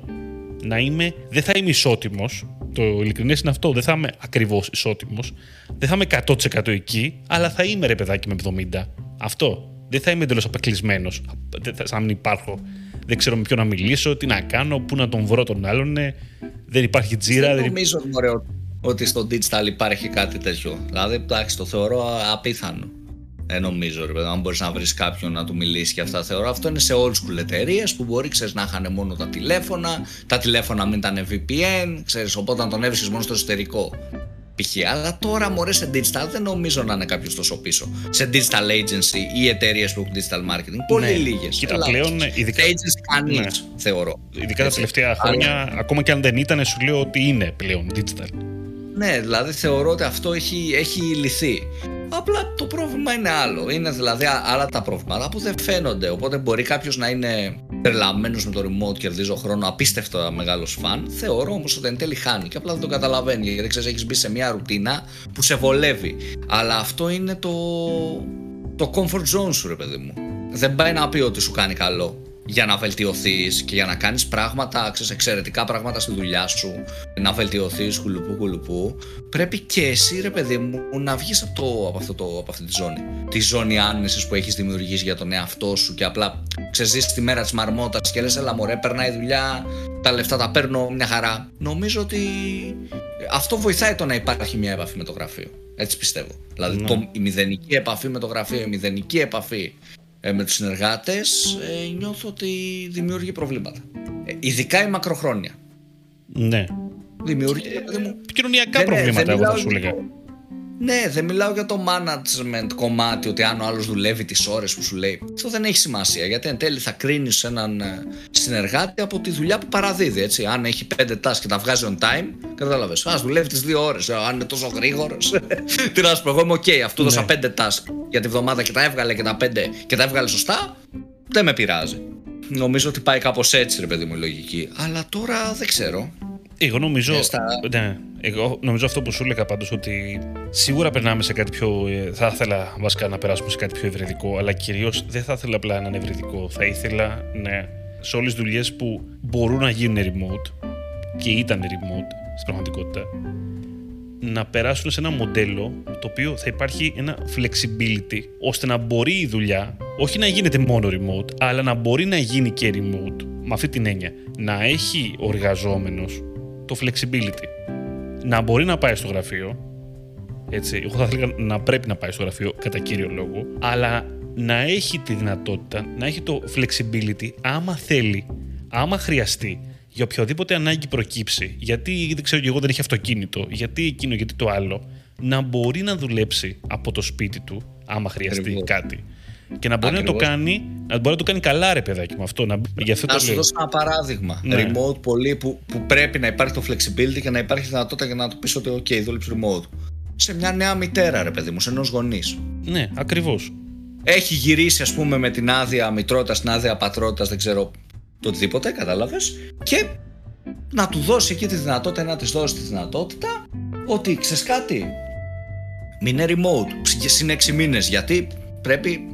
Speaker 2: Να είμαι, δεν θα είμαι ισότιμος. Το ειλικρινές είναι αυτό. Δεν θα είμαι ακριβώς ισότιμος. Δεν θα είμαι 100% εκεί, αλλά θα είμαι ρε παιδάκι με 70. Αυτό. Δεν θα είμαι εντελώς αποκλεισμένο. Σαν να μην υπάρχω. Δεν ξέρω με ποιον να μιλήσω, τι να κάνω, πού να τον βρω τον άλλον. ναι. Δεν υπάρχει τζίρα.
Speaker 1: Δεν
Speaker 2: δεν
Speaker 1: νομίζω μωρέ, ότι στο digital υπάρχει κάτι τέτοιο. Δηλαδή, εντάξει, το θεωρώ απίθανο. Δεν νομίζω, ρε παιδί, αν μπορείς να βρεις κάποιον να του μιλήσεις και αυτά. Θεωρώ αυτό είναι σε old school εταιρείε που μπορεί ξέρεις, να είχαν μόνο τα τηλέφωνα, τα τηλέφωνα μην ήταν VPN, ξέρεις, οπότε να τον έβρισκες μόνο στο εσωτερικό. Π.χ. Αλλά τώρα μωρέ σε digital δεν νομίζω να είναι κάποιος τόσο πίσω. Σε digital agency ή εταιρείες που έχουν digital marketing. Πολύ
Speaker 2: Ναι.
Speaker 1: λίγες.
Speaker 2: Κοίτα, πλέον, ειδικά-
Speaker 1: Σε agency κανείς,
Speaker 2: Ναι.
Speaker 1: θεωρώ.
Speaker 2: Ειδικά τα
Speaker 1: Έτσι.
Speaker 2: τελευταία
Speaker 1: Αλλά-
Speaker 2: χρόνια, ακόμα και αν δεν ήταν, σου λέω ότι είναι πλέον digital.
Speaker 1: Ναι, δηλαδή θεωρώ ότι αυτό έχει, έχει λυθεί. Απλά το πρόβλημα είναι άλλο. Είναι δηλαδή α- άλλα τα προβλήματα που δεν φαίνονται. Οπότε μπορεί κάποιος να είναι τρελαμένο με το remote, κερδίζω χρόνο, απίστευτα μεγάλος φαν. Θεωρώ όμως ότι εν τέλει χάνει και απλά δεν το καταλαβαίνει. Γιατί ξέρεις, έχεις μπει σε μια ρουτίνα που σε βολεύει. Αλλά αυτό είναι το, το comfort zone σου, ρε παιδί μου. δεν πάει να πει ότι σου κάνει καλό για να βελτιωθείς και για να κάνεις πράγματα, ξέρεις, εξαιρετικά πράγματα στη δουλειά σου, να βελτιωθείς κουλουπού κουλουπού, πρέπει και εσύ ρε παιδί μου να βγεις από, το, από, αυτό το, από αυτή τη ζώνη. Τη ζώνη άνεσης που έχεις δημιουργήσει για τον εαυτό σου και απλά ξεζήσεις τη μέρα της μαρμότας και λες έλα μωρέ περνάει δουλειά, τα λεφτά τα παίρνω μια χαρά. Νομίζω ότι αυτό βοηθάει το να υπάρχει μια επαφή με το γραφείο. Έτσι πιστεύω. Δηλαδή
Speaker 2: Ναι.
Speaker 1: το, η μηδενική επαφή με το γραφείο, η μηδενική επαφή ε, με τους συνεργάτες ε, νιώθω ότι δημιουργεί προβλήματα. Ε, ειδικά η μακροχρόνια.
Speaker 2: Ναι.
Speaker 1: Δημιουργεί, παιδί μου,
Speaker 2: Επικοινωνιακά
Speaker 1: Ναι, ναι,
Speaker 2: προβλήματα,
Speaker 1: δεν
Speaker 2: εγώ θα
Speaker 1: μιλάω
Speaker 2: σου
Speaker 1: για
Speaker 2: έλεγα.
Speaker 1: Το- Ναι, δεν μιλάω για το management κομμάτι ότι αν ο άλλος δουλεύει τις ώρες που σου λέει. Αυτό δεν έχει σημασία γιατί εν τέλει θα κρίνεις έναν ε, συνεργάτη από τη δουλειά που παραδίδει. Έτσι. Αν έχει πέντε tasks και τα βγάζει on time, κατάλαβες. Α δουλεύει τις δύο ώρες. ε, Αν είναι τόσο γρήγορος. Τι να σου πω, εγώ είμαι OK. Αυτού
Speaker 2: Ναι.
Speaker 1: δώσα πέντε task για τη βδομάδα και τα έβγαλε και τα πέντε και τα έβγαλε σωστά. Δεν με πειράζει. Νομίζω ότι πάει κάπως έτσι, ρε παιδί μου, η λογική. Αλλά τώρα δεν ξέρω.
Speaker 2: Εγώ νομίζω,
Speaker 1: Ε, στα-
Speaker 2: ναι, εγώ νομίζω αυτό που σου έλεγα πάντως ότι σίγουρα περνάμε σε κάτι πιο. ε, Θα ήθελα βασικά να περάσουμε σε κάτι πιο ευρυδικό, αλλά κυρίως δεν θα ήθελα απλά να είναι ευρυδικό. Θα ήθελα ναι, σε όλες τις δουλειές που μπορούν να γίνουν remote και ήταν remote στην πραγματικότητα να περάσουν σε ένα μοντέλο το οποίο θα υπάρχει ένα flexibility ώστε να μπορεί η δουλειά όχι να γίνεται μόνο remote αλλά να μπορεί να γίνει και remote με αυτή την έννοια να έχει ο εργαζόμενος το flexibility να μπορεί να πάει στο γραφείο έτσι, εγώ θα ήθελα να πρέπει να πάει στο γραφείο κατά κύριο λόγο αλλά να έχει τη δυνατότητα να έχει το flexibility άμα θέλει άμα χρειαστεί για οποιοδήποτε ανάγκη προκύψει, γιατί δεν ξέρω και εγώ δεν έχει αυτοκίνητο, γιατί εκείνο, γιατί το άλλο, να μπορεί να δουλέψει από το σπίτι του, άμα χρειαστεί
Speaker 1: Ακριβώς.
Speaker 2: κάτι. Και να μπορεί να
Speaker 1: Ακριβώς.
Speaker 2: το κάνει, να μπορεί να το κάνει καλά, ρε παιδάκι μου αυτό. Να, γι' αυτό
Speaker 1: Να
Speaker 2: το
Speaker 1: σου
Speaker 2: λέω.
Speaker 1: δώσω ένα παράδειγμα.
Speaker 2: Ναι.
Speaker 1: Remote πολύ που, που πρέπει να υπάρχει το flexibility και να υπάρχει δυνατότητα για να του πεις ότι OK, δούλεψε remote. Σε μια νέα μητέρα, ρε παιδί μου, σε ενός γονείς.
Speaker 2: Ναι, ακριβώς.
Speaker 1: Έχει γυρίσει, ας πούμε, με την άδεια μητρότητας, την άδεια πατρότητας, δεν ξέρω το οτιδήποτε, κατάλαβες. Και να του δώσει εκεί τη δυνατότητα, να της δώσει τη δυνατότητα ότι ξέρεις κάτι. Μην είναι remote συν 6 μήνες γιατί πρέπει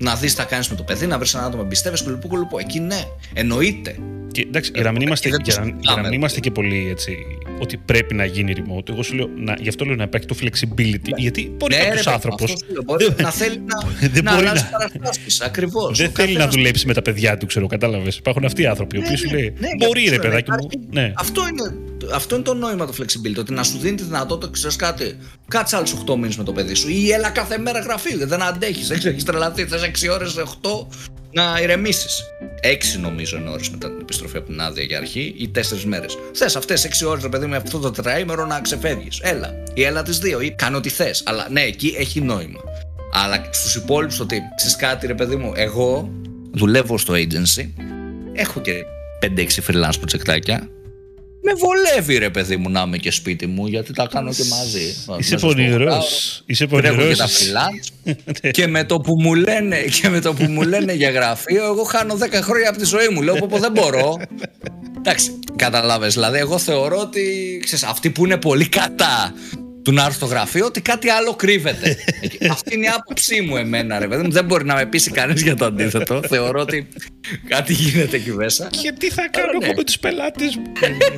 Speaker 1: να δεις τι θα κάνεις με το παιδί, να βρεις έναν άτομο εμπιστεύεσαι, κουλουπού κουλουπού. Εκεί ναι, εννοείται.
Speaker 2: Και, εντάξει, για να μην
Speaker 1: Ε,
Speaker 2: είμαστε,
Speaker 1: δεν το
Speaker 2: για να, για να
Speaker 1: συζητάμε.
Speaker 2: μην είμαστε και πολύ έτσι, ότι πρέπει να γίνει remote, εγώ σου λέω, να, γι' αυτό λέω να υπάρχει το flexibility. Γιατί μπορεί
Speaker 1: ναι, ρε,
Speaker 2: κάποιος
Speaker 1: παιδί,
Speaker 2: άνθρωπο.
Speaker 1: αυτό σου λέω, μπορεί να θέλει να,
Speaker 2: δεν
Speaker 1: να
Speaker 2: μπορεί
Speaker 1: αλλάζει
Speaker 2: να-
Speaker 1: παραστάσεις, ακριβώς.
Speaker 2: Δεν
Speaker 1: Ο
Speaker 2: θέλει να
Speaker 1: καθένας
Speaker 2: δουλέψει με τα παιδιά του, ξέρω, κατάλαβες. Υπάρχουν αυτοί οι άνθρωποι, οι οποίοι σου λέει,
Speaker 1: Ναι,
Speaker 2: Μπορεί,
Speaker 1: γιατί
Speaker 2: ρε
Speaker 1: σου λέω,
Speaker 2: παιδάκι μου.
Speaker 1: υπάρχει-
Speaker 2: Ναι.
Speaker 1: Αυτό είναι, αυτό είναι το νόημα το flexibility. Ότι να σου δίνει τη δυνατότητα, ξέρεις κάτι, κάτσε άλλους 8 μήνες με το παιδί σου ή έλα κάθε μέρα γραφείο. γιατί Δεν αντέχεις. Έχεις τρελαθεί. Θες 6 ώρες, 8 να ηρεμήσεις. 6 νομίζω είναι ώρες μετά την επιστροφή από την άδεια για αρχή ή 4 μέρες. Θες αυτές 6 ώρες, ρε παιδί, με αυτό το τετραήμερο να ξεφεύγεις. Έλα. Ή έλα τις 2 ή κάνε ό,τι θες. Αλλά ναι, εκεί έχει νόημα. Αλλά στους υπόλοιπους ότι ξέρεις κάτι, ρε παιδί μου, εγώ δουλεύω στο agency. Έχω και 5-6 freelance προτσεκτάκια. Με βολεύει ρε παιδί μου να είμαι και σπίτι μου γιατί τα κάνω και μαζί.
Speaker 2: Είσαι
Speaker 1: Μέσα στο
Speaker 2: πονηρός.
Speaker 1: ωράριο.
Speaker 2: Είσαι
Speaker 1: Τρέχω
Speaker 2: πονηρό.
Speaker 1: και τα freelance και με το που μου λένε, και με το που μου λένε για γραφείο εγώ χάνω 10 χρόνια από τη ζωή μου. Λέω πω, πω δεν μπορώ. Εντάξει, καταλάβες. Δηλαδή εγώ θεωρώ ότι ξέρεις, αυτοί που είναι πολύ κατά του να έρθουν στο γραφείο ότι κάτι άλλο κρύβεται. Αυτή είναι η άποψή μου εμένα ρε παιδί μου. Δεν μπορεί να με πείσει κανείς για το αντίθετο. Θεωρώ ότι κάτι γίνεται εκεί μέσα.
Speaker 2: Και τι θα κάνω
Speaker 1: ναι.
Speaker 2: εγώ με τους πελάτες μου;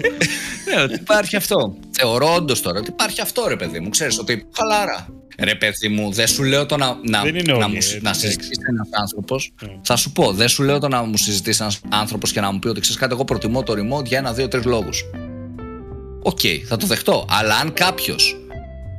Speaker 1: Ναι, ότι υπάρχει αυτό. Θεωρώ όντως τώρα ότι υπάρχει αυτό, ρε παιδί μου. Ξέρεις ότι χαλάρα. Ρε παιδί μου, δεν σου λέω το να, να,
Speaker 2: Δεν είναι
Speaker 1: να,
Speaker 2: όλοι,
Speaker 1: μου,
Speaker 2: έτσι,
Speaker 1: να
Speaker 2: εντάξει.
Speaker 1: συζητήσει ένας άνθρωπος.
Speaker 2: Ναι.
Speaker 1: Θα σου πω, δεν σου λέω το να μου συζητήσει ένας άνθρωπος και να μου πει ότι ξέρεις κάτι, εγώ προτιμώ το remote για ένα, δύο, τρεις λόγους. Οκ, θα το δεχτώ. Αλλά αν κάποιος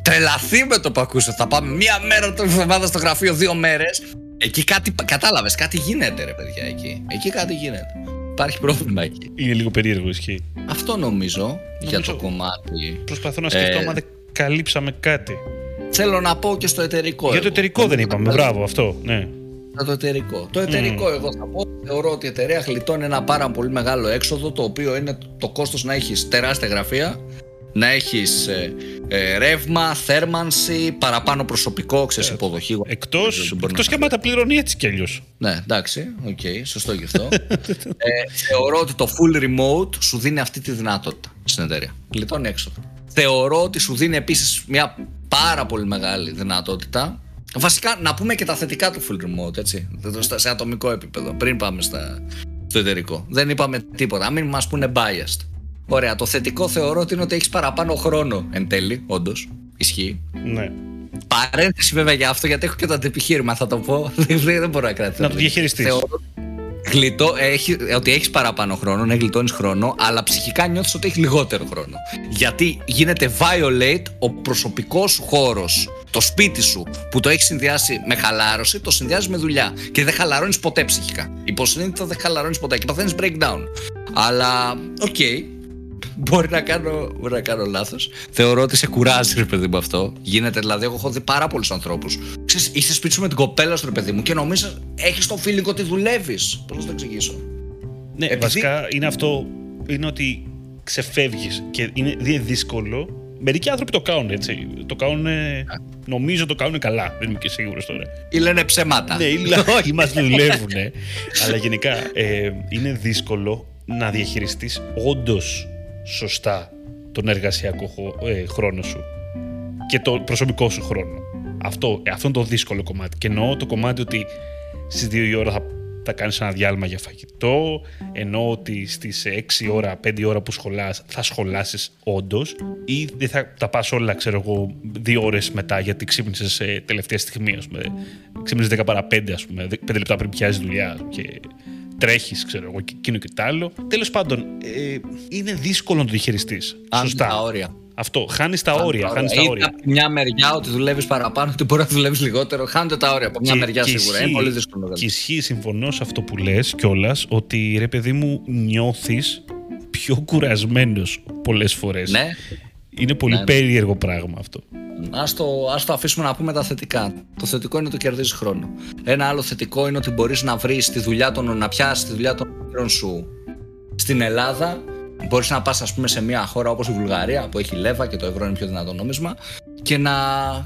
Speaker 1: τρελαθεί με το που ακούσε, θα πάμε μία μέρα την εβδομάδα στο γραφείο, δύο μέρες. Εκεί κάτι, κατάλαβες, κάτι γίνεται, ρε παιδιά, εκεί. Εκεί κάτι γίνεται. Υπάρχει πρόβλημα εκεί.
Speaker 2: Είναι λίγο περίεργο, ισχύει.
Speaker 1: Αυτό νομίζω, για
Speaker 2: Νομίζω-
Speaker 1: το κομμάτι.
Speaker 2: Προσπαθώ να σκεφτώ
Speaker 1: Ε,
Speaker 2: άμα δεν καλύψαμε κάτι.
Speaker 1: Θέλω να πω και στο εταιρικό.
Speaker 2: Για το
Speaker 1: εγώ.
Speaker 2: εταιρικό δεν είπαμε. Μπράβο, αυτό. Ναι.
Speaker 1: Για το εταιρικό. Το εταιρικό, εγώ θα πω, θεωρώ ότι η εταιρεία γλιτώνει ένα πάρα πολύ μεγάλο έξοδο, το οποίο είναι το κόστος να έχεις τεράστια γραφεία, να έχεις ε, ε, ρεύμα, θέρμανση, παραπάνω προσωπικό, ξέρεις, υποδοχή.
Speaker 2: Εκτός
Speaker 1: Δεν μπορεί
Speaker 2: εκτός
Speaker 1: να-
Speaker 2: και άμα τα πληρώνει έτσι κι αλλιώς.
Speaker 1: Ναι, εντάξει, οκ, σωστό και αυτό. ε, θεωρώ ότι το full remote σου δίνει αυτή τη δυνατότητα στην εταιρεία. Γλιτώνει έξοδο. Θεωρώ ότι σου δίνει επίσης μια πάρα πολύ μεγάλη δυνατότητα Βασικά, να πούμε και τα θετικά του full remote, έτσι. Σε ατομικό επίπεδο, πριν πάμε στα, στο εταιρικό. Δεν είπαμε τίποτα. Μην μας πούνε biased. Ωραία. Το θετικό θεωρώ ότι είναι ότι έχεις παραπάνω χρόνο εν τέλει, όντως. Ισχύει.
Speaker 2: Ναι.
Speaker 1: Παρένθεση βέβαια για αυτό, γιατί έχω και το αντεπιχείρημα, θα το πω. δεν μπορώ να κρατήσω.
Speaker 2: Να το διαχειριστείς.
Speaker 1: Γλιτώ, έχει, ότι έχεις παραπάνω χρόνο, ναι, γλιτώνεις χρόνο, αλλά ψυχικά νιώθεις ότι έχεις λιγότερο χρόνο. Γιατί γίνεται violate ο προσωπικός σου χώρος, το σπίτι σου που το έχεις συνδυάσει με χαλάρωση, το συνδυάζεις με δουλειά. Και δεν χαλαρώνεις ποτέ ψυχικά. Υποσυνείδητα δεν χαλαρώνεις ποτέ και παθαίνει breakdown. Αλλά, OK, okay, μπορεί να κάνω, μπορεί να κάνω λάθος. Θεωρώ ότι σε κουράζει, ρε παιδί μου, αυτό. Γίνεται δηλαδή, εγώ έχω δει πάρα πολλούς ανθρώπους. Είσαι σπίτι σου με την κοπέλα σου, ρε παιδί μου, και νομίζω έχεις το feeling ότι δουλεύεις. Πώς να το εξηγήσω;
Speaker 2: Ναι, Επειδή... βασικά είναι αυτό. Είναι ότι ξεφεύγεις και είναι δύσκολο. Μερικοί άνθρωποι το κάνουν έτσι. Το κάνουν. Νομίζω το κάνουν καλά. Δεν είμαι και σίγουρος τώρα.
Speaker 1: Ή λένε ψέματα.
Speaker 2: Ναι, ή μας δουλεύουν. Αλλά γενικά ε, είναι δύσκολο να διαχειριστείς όντως σωστά τον εργασιακό ε, χρόνο σου και το προσωπικό σου χρόνο. Αυτό, αυτό είναι το δύσκολο κομμάτι. Και εννοώ το κομμάτι ότι στις 2 η ώρα θα, θα κάνεις ένα διάλειμμα για φαγητό, εννοώ ότι στις 6 ώρα, 5 ώρα που σχολάς θα σχολάσεις όντως ή δεν θα τα πας όλα, ξέρω εγώ, 2 ώρες μετά γιατί ξύπνησες ε, τελευταία στιγμή, ας πούμε. Ξύπνησες 10 παρα 5, ας πούμε, 5 λεπτά πριν πιάσεις δουλειά και τρέχεις, ξέρω εγώ, και εκείνο και τ' άλλο. Τέλος πάντων, ε, είναι δύσκολο να το διαχειριστείς. Σωστά.
Speaker 1: τα όρια.
Speaker 2: Αυτό. Χάνεις τα όρια. Χάνεις τα όρια.
Speaker 1: Από μια μεριά ότι δουλεύεις παραπάνω, ότι μπορεί να δουλεύεις λιγότερο. Χάνονται τα όρια από μια μεριά σίγουρα. είναι πολύ δύσκολο.
Speaker 2: Και ισχύει, συμφωνώς σε αυτό που λες κιόλας, ότι ρε παιδί μου νιώθεις πιο κουρασμένος πολλές φορές.
Speaker 1: Ναι.
Speaker 2: Είναι πολύ ναι. περίεργο πράγμα αυτό.
Speaker 1: Ας το, ας το αφήσουμε να πούμε τα θετικά. Το θετικό είναι ότι κερδίζεις χρόνο. Ένα άλλο θετικό είναι ότι μπορείς να βρεις τη δουλειά των, να πιάσεις τη δουλειά των φίλων σου στην Ελλάδα. Μπορείς να πας, ας πούμε, σε μια χώρα όπως η Βουλγαρία που έχει λέβα και το ευρώ είναι πιο δυνατό νόμισμα και να,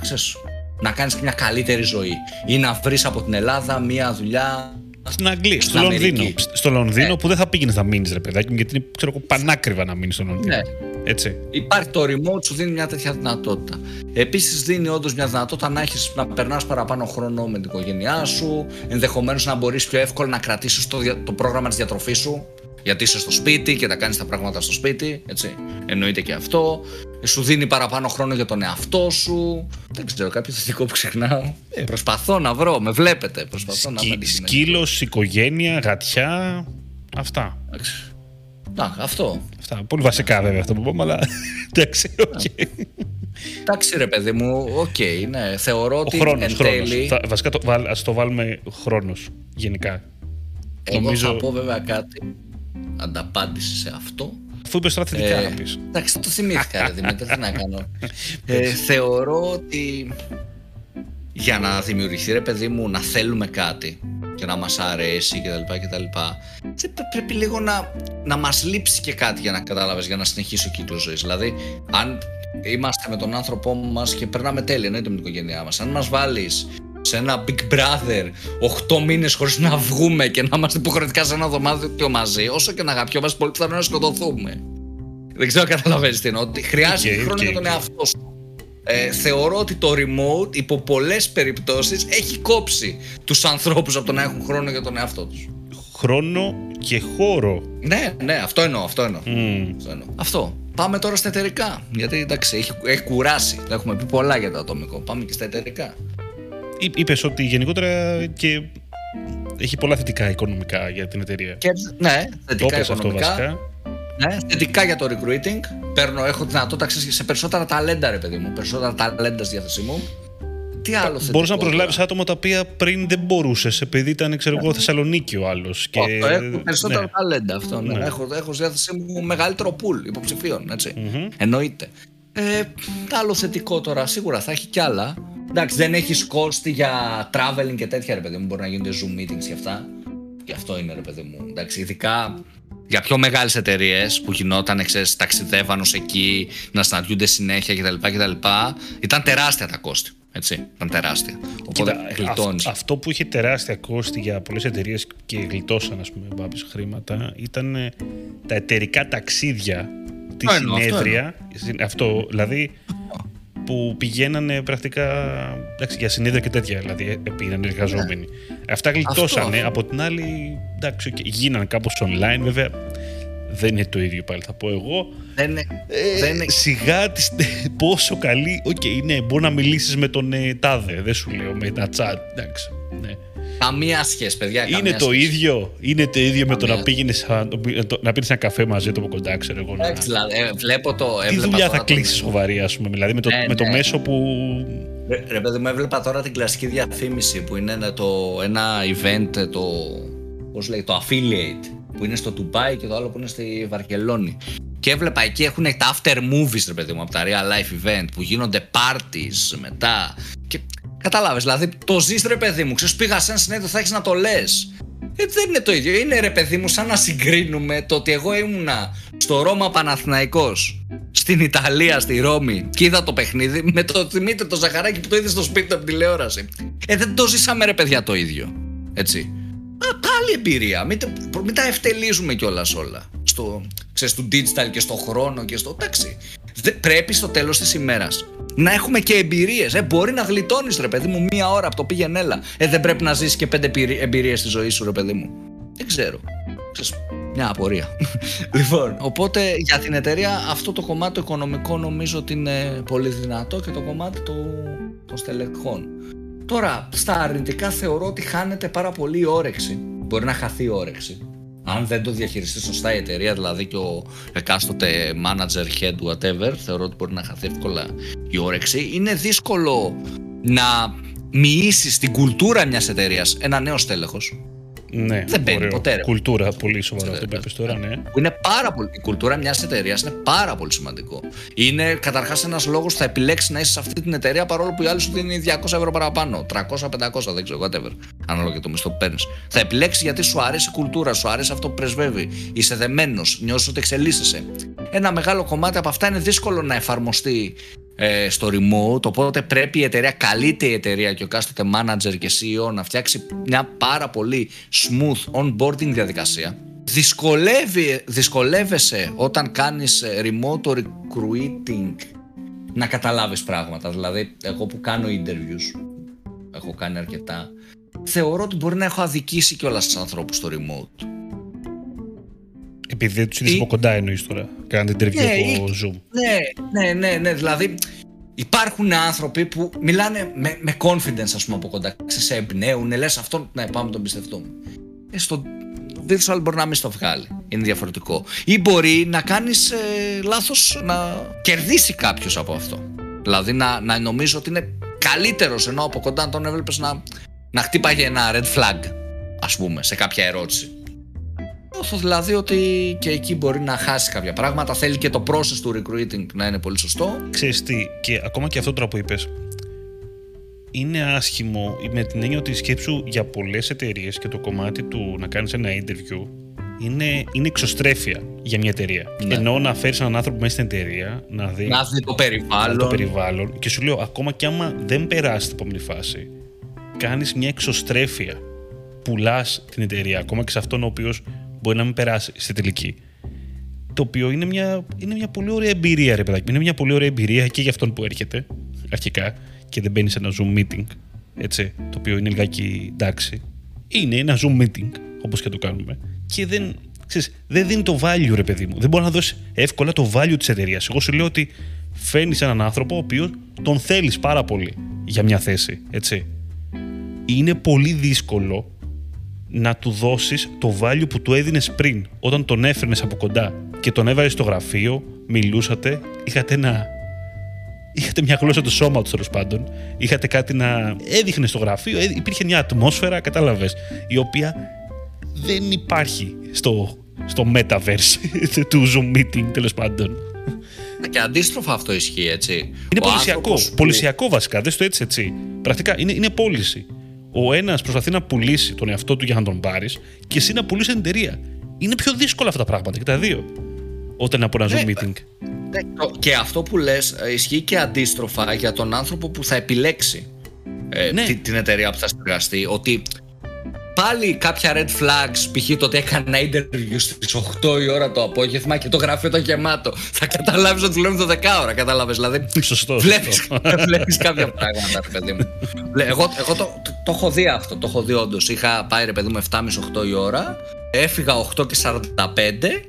Speaker 1: ξέρεις, να κάνεις μια καλύτερη ζωή. Ή να βρεις από την Ελλάδα μια δουλειά
Speaker 2: στην Αγγλία, στο Λονδίνο. Στο Λονδίνο ναι. που δεν θα πήγαινε να μείνεις, ρε παιδάκι γιατί είναι ξέρω, πανάκριβα να μείνεις στο Λονδίνο. Ναι. Έτσι.
Speaker 1: Υπάρχει το remote, σου δίνει μια τέτοια δυνατότητα. Επίσης, δίνει όντως μια δυνατότητα να, έχεις, να περνάς παραπάνω χρόνο με την οικογένειά σου, ενδεχομένως να μπορείς πιο εύκολα να κρατήσεις το, το πρόγραμμα της διατροφής σου, γιατί είσαι στο σπίτι και τα κάνεις τα πράγματα στο σπίτι. Έτσι. Εννοείται και αυτό. Σου δίνει παραπάνω χρόνο για τον εαυτό σου. Δεν ξέρω, κάποιο θετικό που ξεχνάω. Ε, προσπαθώ να βρω, με βλέπετε. Προσπαθώ
Speaker 2: Σκύ, να Σκύλος, οικογένεια, γατιά. Αυτά.
Speaker 1: Να, αυτό.
Speaker 2: Αυτά. Πολύ βασικά βέβαια αυτό που πούμε, αλλά εντάξει, οκ.
Speaker 1: Εντάξει ρε παιδί μου, OK, okay, ναι. Θεωρώ ότι
Speaker 2: χρόνος, εν τέλει... Θα, βασικά το, ας το βάλουμε χρόνος, γενικά.
Speaker 1: Εγώ Νομίζω... θα πω βέβαια κάτι ανταπάντηση σε αυτό.
Speaker 2: Αφού είπες τώρα θετικά ε, να
Speaker 1: πεις. Εντάξει, το θυμήθηκα ρε Δημήτρη, τι να κάνω. ε, θεωρώ ότι για να δημιουργηθεί ρε παιδί μου να θέλουμε κάτι και να μας αρέσει κτλ. πρέπει λίγο να, να μας λείψει και κάτι για να κατάλαβες, για να συνεχίσει ο κύκλος ζωής. Δηλαδή, αν είμαστε με τον άνθρωπό μας και περνάμε τέλεια, εννοείται με την οικογένειά μας, αν μας βάλεις σε ένα Big Brother 8 μήνες χωρίς να βγούμε και να είμαστε υποχρεωτικά σε ένα δωμάτιο μαζί, όσο και να αγαπιόμαστε, πολύ πιθανό να σκοτωθούμε. Δεν ξέρω αν καταλαβαίνεις τι εννοώ. Χρειάζεται okay, χρόνο okay, για τον εαυτό σου. Ε, θεωρώ ότι το remote υπό πολλές περιπτώσεις έχει κόψει τους ανθρώπους από το να έχουν χρόνο για τον εαυτό τους.
Speaker 2: Χρόνο και χώρο.
Speaker 1: Ναι, ναι, αυτό εννοώ, αυτό εννοώ. Αυτό, εννοώ. αυτό. Πάμε τώρα στα εταιρικά. Γιατί εντάξει, έχει, έχει κουράσει. Έχουμε πει πολλά για το ατομικό. Πάμε και στα εταιρικά.
Speaker 2: Είπες ότι γενικότερα και έχει πολλά θετικά οικονομικά για την εταιρεία.
Speaker 1: Και, ναι, θετικά οικονομικά. Αυτό βασικά. Ναι, θετικά για το recruiting. Παίρνω, έχω δυνατότητα σε περισσότερα ταλέντα, ρε παιδί μου. Περισσότερα ταλέντα στη διάθεσή μου. Τι άλλο θετικό.
Speaker 2: Μπορείς να προσλάβει άτομα τα οποία πριν δεν μπορούσες, επειδή ήταν, ξέρω εγώ, Θεσσαλονίκη ο άλλος.
Speaker 1: Και... Αυτό, έχω περισσότερα ναι. ταλέντα αυτό. Ναι. Ναι. Έχω, έχω στη διάθεσή μου μεγαλύτερο pool υποψηφίων. Έτσι. Mm-hmm. Εννοείται. Ε, άλλο θετικό τώρα, σίγουρα θα έχει κι άλλα. Εντάξει, δεν έχεις κόστη για traveling και τέτοια, ρε παιδί μου. Μπορεί να γίνονται Zoom meetings και αυτά. Και αυτό είναι, ρε παιδί μου. Εντάξει, ειδικά για πιο μεγάλες εταιρείες που γινόταν, ξέρεις, ταξιδεύαν ως εκεί, να συναντιούνται συνέχεια κτλ. κτλ ήταν τεράστια τα κόστη. Έτσι, ήταν τεράστια. Οπότε
Speaker 2: Κοίτα, αυτό που είχε τεράστια κόστη για πολλές εταιρείες και γλιτώσαν, ας πούμε, χρήματα, ήταν ε, τα εταιρικά ταξίδια, τα συνέδρια. Αυτό, αυτό, δηλαδή, που πηγαίνανε πρακτικά εντάξει, για συνέδρια και τέτοια, δηλαδή ε, πήγαιναν εργαζόμενοι.
Speaker 1: Ναι.
Speaker 2: Αυτά γλιτώσανε. Από την άλλη, εντάξει, okay, γίνανε κάπως online, βέβαια. Δεν είναι το ίδιο πάλι, θα πω εγώ.
Speaker 1: Δεν είναι,
Speaker 2: Ε,
Speaker 1: δεν είναι
Speaker 2: Σιγά τις, πόσο καλή. Οκ, ναι, μπορεί να μιλήσεις με τον ε, τάδε, δεν σου λέω, με τα chat. Εντάξει. Ναι.
Speaker 1: καμία σχέση, παιδιά.
Speaker 2: Είναι
Speaker 1: καμία
Speaker 2: το
Speaker 1: σχέση.
Speaker 2: ίδιο. Είναι το ίδιο με το να
Speaker 1: Καμία.
Speaker 2: πήγαινε να πίνεις ένα καφέ μαζί του από κοντά, ξέρω εγώ. να-
Speaker 1: Εντάξει, δηλαδή, ε, βλέπω το.
Speaker 2: Τι
Speaker 1: έβλεπα
Speaker 2: δουλειά
Speaker 1: τώρα
Speaker 2: θα
Speaker 1: τον-
Speaker 2: κλείσεις σοβαρή, ας πούμε, δηλαδή με το,
Speaker 1: Ναι,
Speaker 2: με το
Speaker 1: ναι.
Speaker 2: μέσο που.
Speaker 1: Ρε, ρε παιδί μου, έβλεπα τώρα την κλασική διαφήμιση που είναι ένα- το, ένα event, το, πώς λέει, το affiliate, που είναι στο Dubai και το άλλο που είναι στη Βαρκελόνη. Και έβλεπα εκεί έχουν τα after movies, ρε παιδί μου, από τα real life event, που γίνονται parties μετά. Και κατάλαβες, δηλαδή το ζεις ρε παιδί μου, ξέρεις πήγα σε ένα συνέδριο, θα έχεις να το λες. Ε, δεν είναι το ίδιο. Είναι ρε παιδί μου, σαν να συγκρίνουμε το ότι εγώ ήμουνα στο Ρώμα Παναθηναϊκός, στην Ιταλία, στη Ρώμη, και είδα το παιχνίδι με το Δημήτρη το Ζαχαράκι που το είδες στο σπίτι του από τηλεόραση. Ε, δεν το ζήσαμε ρε παιδιά το ίδιο. Έτσι. Α, πάλι εμπειρία. Μην, τα- μην τα ευτελίζουμε κιόλας όλα. Στο, ξέρεις, του digital και στο χρόνο και στο. Εντάξει. Δε- πρέπει στο τέλος της ημέρας να έχουμε και εμπειρίες. Ε, μπορεί να γλιτώνεις, ρε παιδί μου, μία ώρα από το πήγαινε έλα. Ε, δεν πρέπει να ζήσει και πέντε εμπειρίες στη ζωή σου, ρε παιδί μου. Δεν ξέρω. Ξέρεις, μια απορία. λοιπόν, οπότε για την εταιρεία αυτό το κομμάτι το οικονομικό νομίζω ότι είναι πολύ δυνατό και το κομμάτι του, των στελεχών. Τώρα, στα αρνητικά θεωρώ ότι χάνεται πάρα πολύ η όρεξη. Μπορεί να χαθεί η όρεξη. Αν δεν το διαχειριστεί σωστά η εταιρεία, δηλαδή και ο εκάστοτε manager, head, whatever, θεωρώ ότι μπορεί να χαθεί εύκολα η όρεξη. Είναι δύσκολο να μοιήσεις την κουλτούρα μιας εταιρείας ένα νέο στέλεχος.
Speaker 2: Ναι,
Speaker 1: Δεν μπαίνει
Speaker 2: ωραίο.
Speaker 1: ποτέ, ρε.
Speaker 2: Κουλτούρα, πολύ σοβαρό αυτό που
Speaker 1: Ξέρετε.
Speaker 2: είπες τώρα, ναι.
Speaker 1: Που είναι πάρα πολύ. Η κουλτούρα μιας εταιρείας είναι πάρα πολύ σημαντικό. Είναι καταρχάς ένας λόγος που θα επιλέξει να είσαι σε αυτή την εταιρεία παρόλο που η άλλη σου δίνει 200 ευρώ παραπάνω. 300-500, δεν ξέρω, whatever. Ανάλογα και το μισθό που παίρνεις. Θα επιλέξει γιατί σου αρέσει η κουλτούρα, σου αρέσει αυτό που πρεσβεύει. Είσαι δεμένος, νιώσεις ότι εξελίσσεσαι. Ένα μεγάλο κομμάτι από αυτά είναι δύσκολο να εφαρμοστεί ε, στο remote, οπότε πρέπει η εταιρεία, καλείται η εταιρεία και ο κάστοτε manager και CEO να φτιάξει μια πάρα πολύ smooth onboarding διαδικασία. Δυσκολεύει, δυσκολεύεσαι όταν κάνεις ε, remote recruiting να καταλάβεις πράγματα. Δηλαδή, εγώ που κάνω interviews, έχω κάνει αρκετά, θεωρώ ότι μπορεί να έχω αδικήσει κιόλας τους ανθρώπους στο remote.
Speaker 2: Επειδή δεν τους είδες
Speaker 1: Ή-
Speaker 2: από κοντά εννοείς τώρα. Κάνετε interview
Speaker 1: Ναι,
Speaker 2: από
Speaker 1: ή-
Speaker 2: Zoom.
Speaker 1: Ναι, ναι, ναι, ναι. Δηλαδή υπάρχουν άνθρωποι που μιλάνε με, με confidence, ας πούμε, από κοντά. Σε εμπνέουν, λες αυτόν, ναι, πάμε να τον πιστευτούμε. Ε, στο virtual μπορεί να μην στο βγάλει. Είναι διαφορετικό. Ή μπορεί να κάνεις ε, λάθος, να κερδίσει κάποιος από αυτό. Δηλαδή να, να νομίζω ότι είναι καλύτερος, ενώ από κοντά τον έβλεπες να, να χτύπαγε ένα red flag, ας πούμε, σε κάποια ερώτηση. Νιώθω δηλαδή ότι και εκεί μπορεί να χάσει κάποια πράγματα. Θέλει και το process του recruiting να είναι πολύ σωστό.
Speaker 2: Ξέρεις τι, και ακόμα και αυτό τώρα που είπες, είναι άσχημο με την έννοια ότι σκέψου για πολλές εταιρείες και το κομμάτι του να κάνεις ένα interview είναι, είναι εξωστρέφεια για μια εταιρεία.
Speaker 1: Ναι.
Speaker 2: Ενώ να φέρεις έναν άνθρωπο μέσα στην εταιρεία, να δει
Speaker 1: Να δει το περιβάλλον.
Speaker 2: το περιβάλλον και σου λέω ακόμα και άμα δεν περάσει την επόμενη φάση, κάνεις μια εξωστρέφεια. Πουλάς την εταιρεία ακόμα και σε αυτόν ο οποίος μπορεί να μην περάσει στη τελική. Το οποίο είναι μια, είναι μια πολύ ωραία εμπειρία, ρε παιδάκι. Είναι μια πολύ ωραία εμπειρία και για αυτόν που έρχεται αρχικά και δεν μπαίνει σε ένα Zoom meeting. Έτσι, το οποίο είναι λιγάκι εντάξει. Είναι ένα Zoom meeting, όπως και το κάνουμε. Και δεν, ξέρεις, δεν δίνει το value, ρε παιδί μου. Δεν μπορεί να δώσει εύκολα το value της εταιρείας. Εγώ σου λέω ότι φέρνει έναν άνθρωπο ο οποίος τον θέλεις πάρα πολύ για μια θέση. Έτσι. Είναι πολύ δύσκολο να του δώσεις το value που του έδινες πριν όταν τον έφερνες από κοντά και τον έβαλες στο γραφείο, μιλούσατε, είχατε ένα... Είχατε μια γλώσσα του σώματος τέλος πάντων. Είχατε κάτι να έδειχνες στο γραφείο. ε, Υπήρχε μια ατμόσφαιρα, κατάλαβες, η οποία δεν υπάρχει στο, στο metaverse του Zoom meeting τέλος πάντων.
Speaker 1: Και αντίστροφα αυτό ισχύει, έτσι.
Speaker 2: Είναι
Speaker 1: Ο
Speaker 2: πολυσιακό.
Speaker 1: άνθρωπος που-
Speaker 2: Πολυσιακό βασικά. Δες το έτσι, έτσι. Πρακτικά είναι, είναι πώληση. Ο ένας προσπαθεί να πουλήσει τον εαυτό του για να τον πάρεις και εσύ να πουλήσει την εταιρεία. Είναι πιο δύσκολα αυτά τα πράγματα και τα δύο. Όταν από ένα
Speaker 1: Ναι,
Speaker 2: Zoom meeting.
Speaker 1: Ναι, το- Και αυτό που λες ε, ισχύει και αντίστροφα για τον άνθρωπο που θα επιλέξει ε,
Speaker 2: Ναι.
Speaker 1: τη- την εταιρεία που θα συνεργαστεί. Ότι πάλι κάποια red flags, π.χ. το ότι έκανα interview στις 8 η ώρα το απόγευμα και το γραφείο το γεμάτο. Θα καταλάβεις ότι δουλεύει το 10 ώρα, κατάλαβες. Δηλαδή,
Speaker 2: Σωστό.
Speaker 1: βλέπεις, βλέπεις κάποια πράγματα, ρε παιδί μου. Εγώ, εγώ το, το, το έχω δει αυτό, το έχω δει όντως. Είχα πάει, ρε παιδί μου, 7.30-8 η ώρα Έφυγα 8 και 45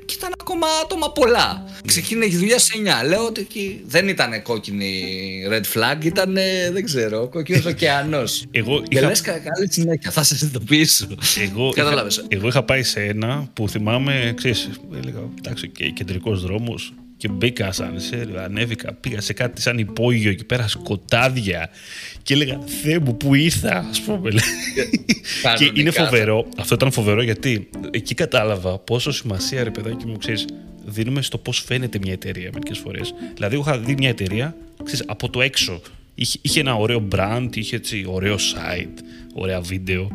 Speaker 1: και ήταν ακόμα άτομα πολλά. Ξεκίνησε η δουλειά σε 9. Λέω ότι εκεί δεν ήταν κόκκινη red flag, ήταν δεν ξέρω, κόκκινος ωκεανός.
Speaker 2: Εγώ
Speaker 1: είχα... Και λε καλή συνέχεια, θα σε συνειδητοποιήσω.
Speaker 2: Εγώ, είχα, εγώ είχα πάει σε ένα που θυμάμαι, ξέρεις, έλεγα, εντάξει, και κεντρικός δρόμος και μπήκα σαν σε, ανέβηκα, πήγα σε κάτι σαν υπόγειο εκεί πέρα σκοτάδια. Και έλεγα Θεέ μου που ήρθα ας πούμε και είναι φοβερό, αυτό ήταν φοβερό γιατί εκεί κατάλαβα πόσο σημασία ρε παιδάκι μου ξέρεις δίνουμε στο πώς φαίνεται μια εταιρεία μερικές φορές. Δηλαδή είχα δει μια εταιρεία ξέρεις, από το έξω είχε, είχε ένα ωραίο brand, είχε έτσι ωραίο site ωραία βίντεο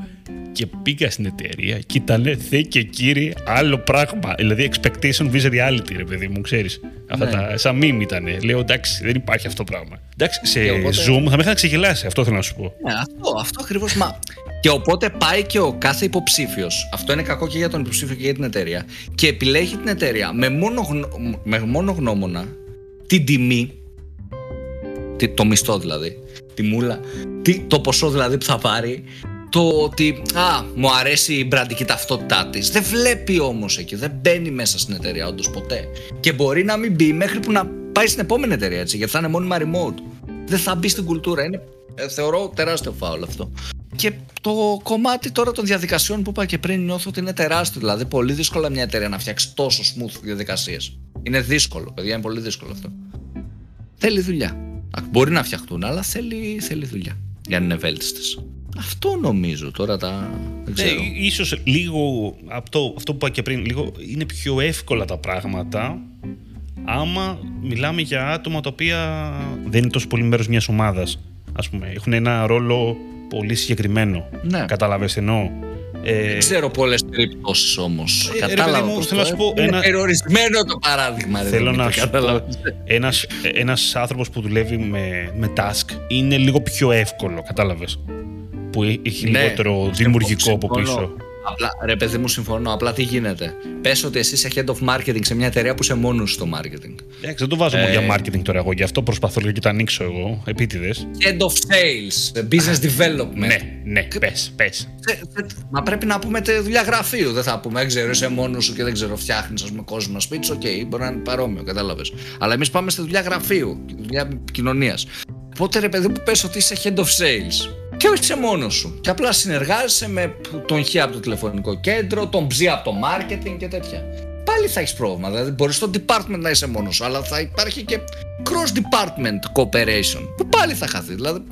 Speaker 2: και πήγα στην εταιρεία και ήταν θε και κύριε άλλο πράγμα. Δηλαδή expectation vis reality, ρε παιδί μου, ξέρεις. Αυτά ναι. τα. σαν meme ήταν. Λέω εντάξει, δεν υπάρχει αυτό το πράγμα. Εντάξει, σε οπότε... Zoom θα με είχαν ξεγελάσει, αυτό θέλω να σου πω.
Speaker 1: Ναι, αυτό, αυτό ακριβώς. Μα... Και οπότε πάει και ο κάθε υποψήφιος. Αυτό είναι κακό και για τον υποψήφιο και για την εταιρεία. Και επιλέγει την εταιρεία με μόνο, με μόνο γνώμονα την τιμή. Το μισθό δηλαδή. Τη μούλα. Το ποσό δηλαδή που θα πάρει το ότι α, μου αρέσει η μπραντική ταυτότητά της. Δεν βλέπει όμως εκεί, δεν μπαίνει μέσα στην εταιρεία όντως ποτέ. Και μπορεί να μην μπει μέχρι που να πάει στην επόμενη εταιρεία έτσι, γιατί θα είναι μόνιμα remote. Δεν θα μπει στην κουλτούρα. Είναι, ε, θεωρώ τεράστιο φάουλ αυτό. Και το κομμάτι τώρα των διαδικασιών που είπα και πριν νιώθω ότι είναι τεράστιο. Δηλαδή, πολύ δύσκολο μια εταιρεία να φτιάξει τόσο smooth διαδικασίες. Είναι δύσκολο, παιδιά, είναι πολύ δύσκολο αυτό. Θέλει δουλειά. Μπορεί να φτιαχτούν, αλλά θέλει, θέλει δουλειά για να είναι ευέλτιστες. Αυτό νομίζω τώρα τα. Δεν ξέρω.
Speaker 2: Ε, ίσως λίγο αυτό, αυτό που είπα και πριν, λίγο είναι πιο εύκολα τα πράγματα άμα μιλάμε για άτομα τα οποία δεν είναι τόσο πολύ μέρος μιας ομάδας. Ας πούμε, έχουν ένα ρόλο πολύ συγκεκριμένο.
Speaker 1: Ναι.
Speaker 2: Κατάλαβες εννοώ.
Speaker 1: Ε, δεν ξέρω πολλές περιπτώσεις όμως.
Speaker 2: Ε, Κατάλαβα. Μου, θέλω να σου πω.
Speaker 1: Είναι ένα... περιορισμένο το παράδειγμα.
Speaker 2: Θέλω να σου πω. Ένας, ένας άνθρωπος που δουλεύει με, με task είναι λίγο πιο εύκολο. Κατάλαβες που έχει ναι, λιγότερο δημιουργικό από πίσω.
Speaker 1: Απλά, ρε παιδί μου, συμφωνώ. Απλά τι γίνεται. Πες ότι εσύ είσαι head of marketing σε μια εταιρεία που είσαι μόνος στο marketing.
Speaker 2: Εντάξει, δεν το βάζω ε... για marketing τώρα εγώ. Γι' αυτό προσπαθώ και το ανοίξω εγώ. Επίτηδες.
Speaker 1: Head of sales, business development.
Speaker 2: Ναι, ναι, πες, πες.
Speaker 1: Μα πρέπει να πούμε δουλειά γραφείου. Δεν θα πούμε, δεν ξέρω, είσαι μόνος σου και δεν ξέρω, φτιάχνεις ας πούμε κόσμο σπίτι. OK, okay, μπορεί να είναι παρόμοιο, κατάλαβες. Αλλά εμείς πάμε στη δουλειά γραφείου, δουλειά κοινωνίας. Οπότε ρε παιδί μου, πες ότι είσαι head of sales και όχι σε μόνος σου. Και απλά συνεργάζεσαι με τον Χ από το τηλεφωνικό κέντρο, τον Ψ από το marketing και τέτοια. Πάλι θα έχεις πρόβλημα. Δηλαδή, μπορείς στο department να είσαι μόνος σου, αλλά θα υπάρχει και cross department cooperation που πάλι θα χαθεί. Δηλαδή,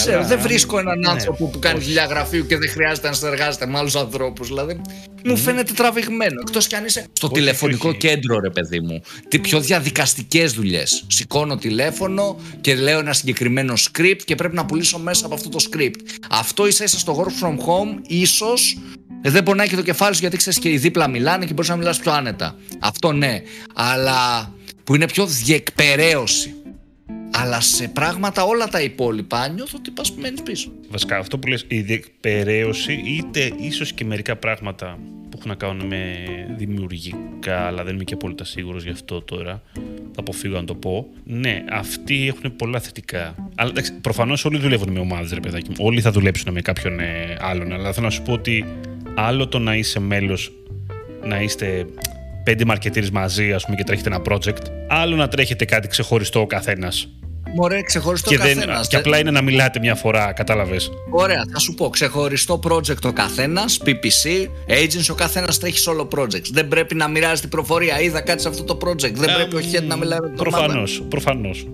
Speaker 1: Ξέρω, δεν βρίσκω έναν ναι, άνθρωπο που κάνει δουλειά γραφείου και δεν χρειάζεται να συνεργάζεται με άλλους ανθρώπους. Δηλαδή, μου φαίνεται τραβηγμένο. Εκτός κι αν είσαι στο τηλεφωνικό κέντρο, ρε παιδί μου. Τι πιο διαδικαστικές δουλειές. Σηκώνω τηλέφωνο και λέω ένα συγκεκριμένο script και πρέπει να πουλήσω μέσα από αυτό το script. Αυτό ίσα ίσα στο work from home, ίσως δεν μπορεί να έχει το κεφάλι σου γιατί ξέρεις και οι δίπλα μιλάνε και μπορείς να μιλάς πιο άνετα. Αυτό ναι. Αλλά που είναι πιο διεκπαιρέωση. Αλλά σε πράγματα όλα τα υπόλοιπα νιώθω ότι πας μένεις πίσω.
Speaker 2: Βασικά αυτό που λες η διεκπαιρέωση είτε ίσως και μερικά πράγματα που έχουν να κάνουν με δημιουργικά αλλά δεν είμαι και απόλυτα σίγουρος γι' αυτό τώρα θα αποφύγω να το πω. Ναι, αυτοί έχουν πολλά θετικά. Αλλά εντάξει, προφανώς όλοι δουλεύουν με ομάδες, ρε παιδάκι μου. Όλοι θα δουλέψουν με κάποιον ε, άλλον. Αλλά θέλω να σου πω ότι άλλο το να είσαι μέλος, να είστε πέντε μαρκετήρες μαζί, ας πούμε, και τρέχετε ένα project. Άλλο να τρέχετε κάτι ξεχωριστό ο καθένας
Speaker 1: Μωρέ, ξεχωριστό και, καθένας.
Speaker 2: και απλά είναι να μιλάτε μια φορά, κατάλαβες.
Speaker 1: Ωραία, θα σου πω. Ξεχωριστό project ο καθένας, PPC, agency, ο καθένας τρέχει όλο project. Δεν πρέπει να μοιράζει την προφορία. Είδα κάτι σε αυτό το project. Δεν πρέπει ο head να μιλάει με τον
Speaker 2: Προφανώς, προφανώς.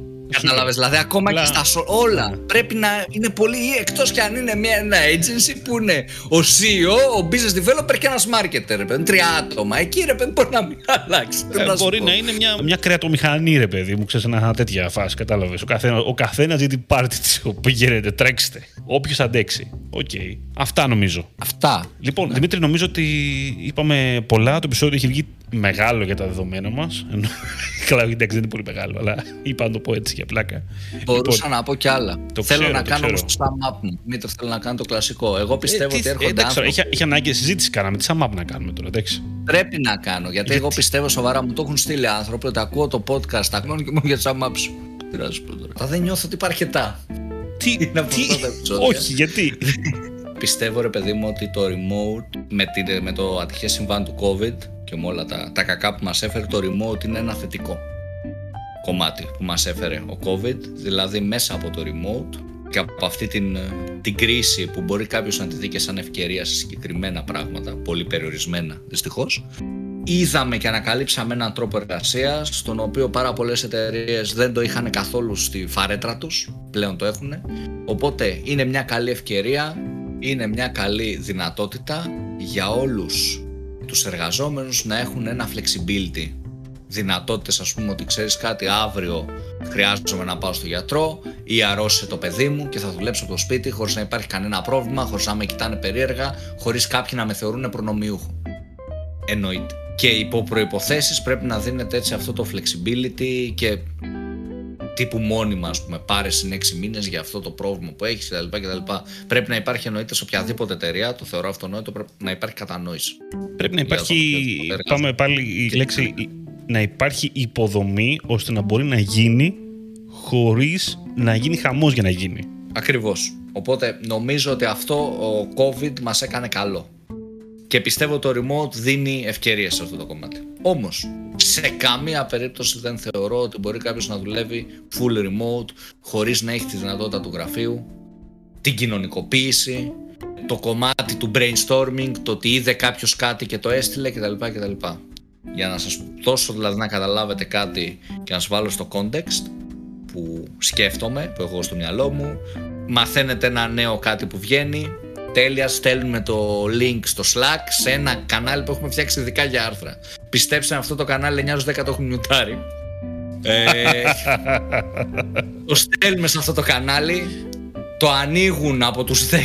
Speaker 1: Κατάλαβες. Δηλαδή, ακόμα και στα όλα ναι. πρέπει να είναι πολύ. εκτός κι αν είναι μια, ένα agency που είναι ο CEO, ο business developer και ένας marketer. Ρε, τρία άτομα. Εκεί ρε παιδί μπορεί να μην αλλάξει.
Speaker 2: Ε, μπορεί να είναι μια, μια κρεατομηχανή, ρε παιδί μου, ξέρεις ένα τέτοια φάση. Κατάλαβες. Ο καθένας ο καθένας για την πάρτη της. Πηγαίνετε, τρέξτε. Όποιος αντέξει. Οκ. Αυτά νομίζω.
Speaker 1: Αυτά.
Speaker 2: Λοιπόν, ναι. Δημήτρη, νομίζω ότι είπαμε πολλά. Το επεισόδιο έχει βγει μεγάλο για τα δεδομένα μας. Καλά, εντάξει, δεν είναι πολύ μεγάλο, αλλά είπα να το πω έτσι για πλάκα.
Speaker 1: Μπορούσα λοιπόν, να πω κι άλλα.
Speaker 2: Το
Speaker 1: θέλω
Speaker 2: ξέρω,
Speaker 1: να
Speaker 2: το
Speaker 1: κάνω
Speaker 2: ξέρω.
Speaker 1: όμω το sum up μου. Μην το θέλω να κάνω το κλασικό. Εγώ πιστεύω
Speaker 2: Ε,
Speaker 1: ότι
Speaker 2: τι-
Speaker 1: έρχονται
Speaker 2: εντάξει, τώρα,
Speaker 1: άνθρωποι.
Speaker 2: έχει, έχει ανάγκη συζήτηση κάναμε. Τι sum up να κάνουμε τώρα, εντάξει.
Speaker 1: Πρέπει να κάνω. Γιατί, εγώ πιστεύω σοβαρά μου το έχουν στείλει άνθρωποι ότι ακούω το podcast τα μόνο και μόνο για sum up σου. Τι να σου πω τώρα. Θα δεν νιώθω ότι υπάρχει αρκετά.
Speaker 2: Τι,
Speaker 1: Είναι από
Speaker 2: τι,
Speaker 1: αυτά τα επεισόδια.
Speaker 2: όχι, γιατί;
Speaker 1: Πιστεύω ρε παιδί μου ότι το remote με, τη- με το ατυχές συμβάν του COVID και με όλα τα, τα κακά που μας έφερε το remote είναι ένα θετικό κομμάτι που μας έφερε ο COVID δηλαδή μέσα από το remote και από αυτή την, ε, την κρίση που μπορεί κάποιος να τη δει και σαν ευκαιρία σε συγκεκριμένα πράγματα πολύ περιορισμένα δυστυχώς είδαμε και ανακαλύψαμε έναν τρόπο εργασίας, στον οποίο πάρα πολλές εταιρείες δεν το είχαν καθόλου στη φαρέτρα τους, πλέον το έχουν. Οπότε είναι μια καλή ευκαιρία, είναι μια καλή δυνατότητα για όλους τους εργαζόμενους να έχουν ένα flexibility. Δυνατότητες ας πούμε ότι ξέρεις κάτι αύριο χρειάζομαι να πάω στο γιατρό ή αρρώστησε το παιδί μου και θα δουλέψω από το σπίτι χωρίς να υπάρχει κανένα πρόβλημα, χωρίς να με κοιτάνε περίεργα, χωρίς κάποιοι να με θεωρούν προνομιούχο. Εννοείται. Και υπό προϋποθέσεις πρέπει να δίνεται έτσι αυτό το flexibility και τύπου μόνιμα, ας πούμε, πάρε συν 6 μήνες για αυτό το πρόβλημα που έχεις κτλ. κτλ. Πρέπει να υπάρχει εννοείται σε οποιαδήποτε εταιρεία, το θεωρώ αυτονόητο, πρέπει να υπάρχει κατανόηση.
Speaker 2: Πρέπει να
Speaker 1: Για
Speaker 2: υπάρχει.
Speaker 1: το- το- το-
Speaker 2: Πάμε πάλι η λέξη. Να υπάρχει υποδομή ώστε να μπορεί να γίνει χωρίς να γίνει χαμός για να γίνει.
Speaker 1: Ακριβώς. Οπότε νομίζω ότι αυτό ο COVID μας έκανε καλό. Και πιστεύω το remote δίνει ευκαιρίες σε αυτό το κομμάτι. Όμως, σε καμία περίπτωση δεν θεωρώ ότι μπορεί κάποιος να δουλεύει full remote χωρίς να έχει τη δυνατότητα του γραφείου, την κοινωνικοποίηση, το κομμάτι του brainstorming, το ότι είδε κάποιος κάτι και το έστειλε κτλ. κτλ. Για να σας δώσω δηλαδή να καταλάβετε κάτι και να σας βάλω στο context που σκέφτομαι, που έχω στο μυαλό μου, μαθαίνετε ένα νέο κάτι που βγαίνει, τέλεια, στέλνουμε το link στο Slack σε ένα κανάλι που έχουμε φτιάξει ειδικά για άρθρα. Πιστέψτε με, αυτό το κανάλι 9 10 το έχουν μιουτάρει. Ε, το στέλνουμε σε αυτό το κανάλι, το ανοίγουν από τους 10,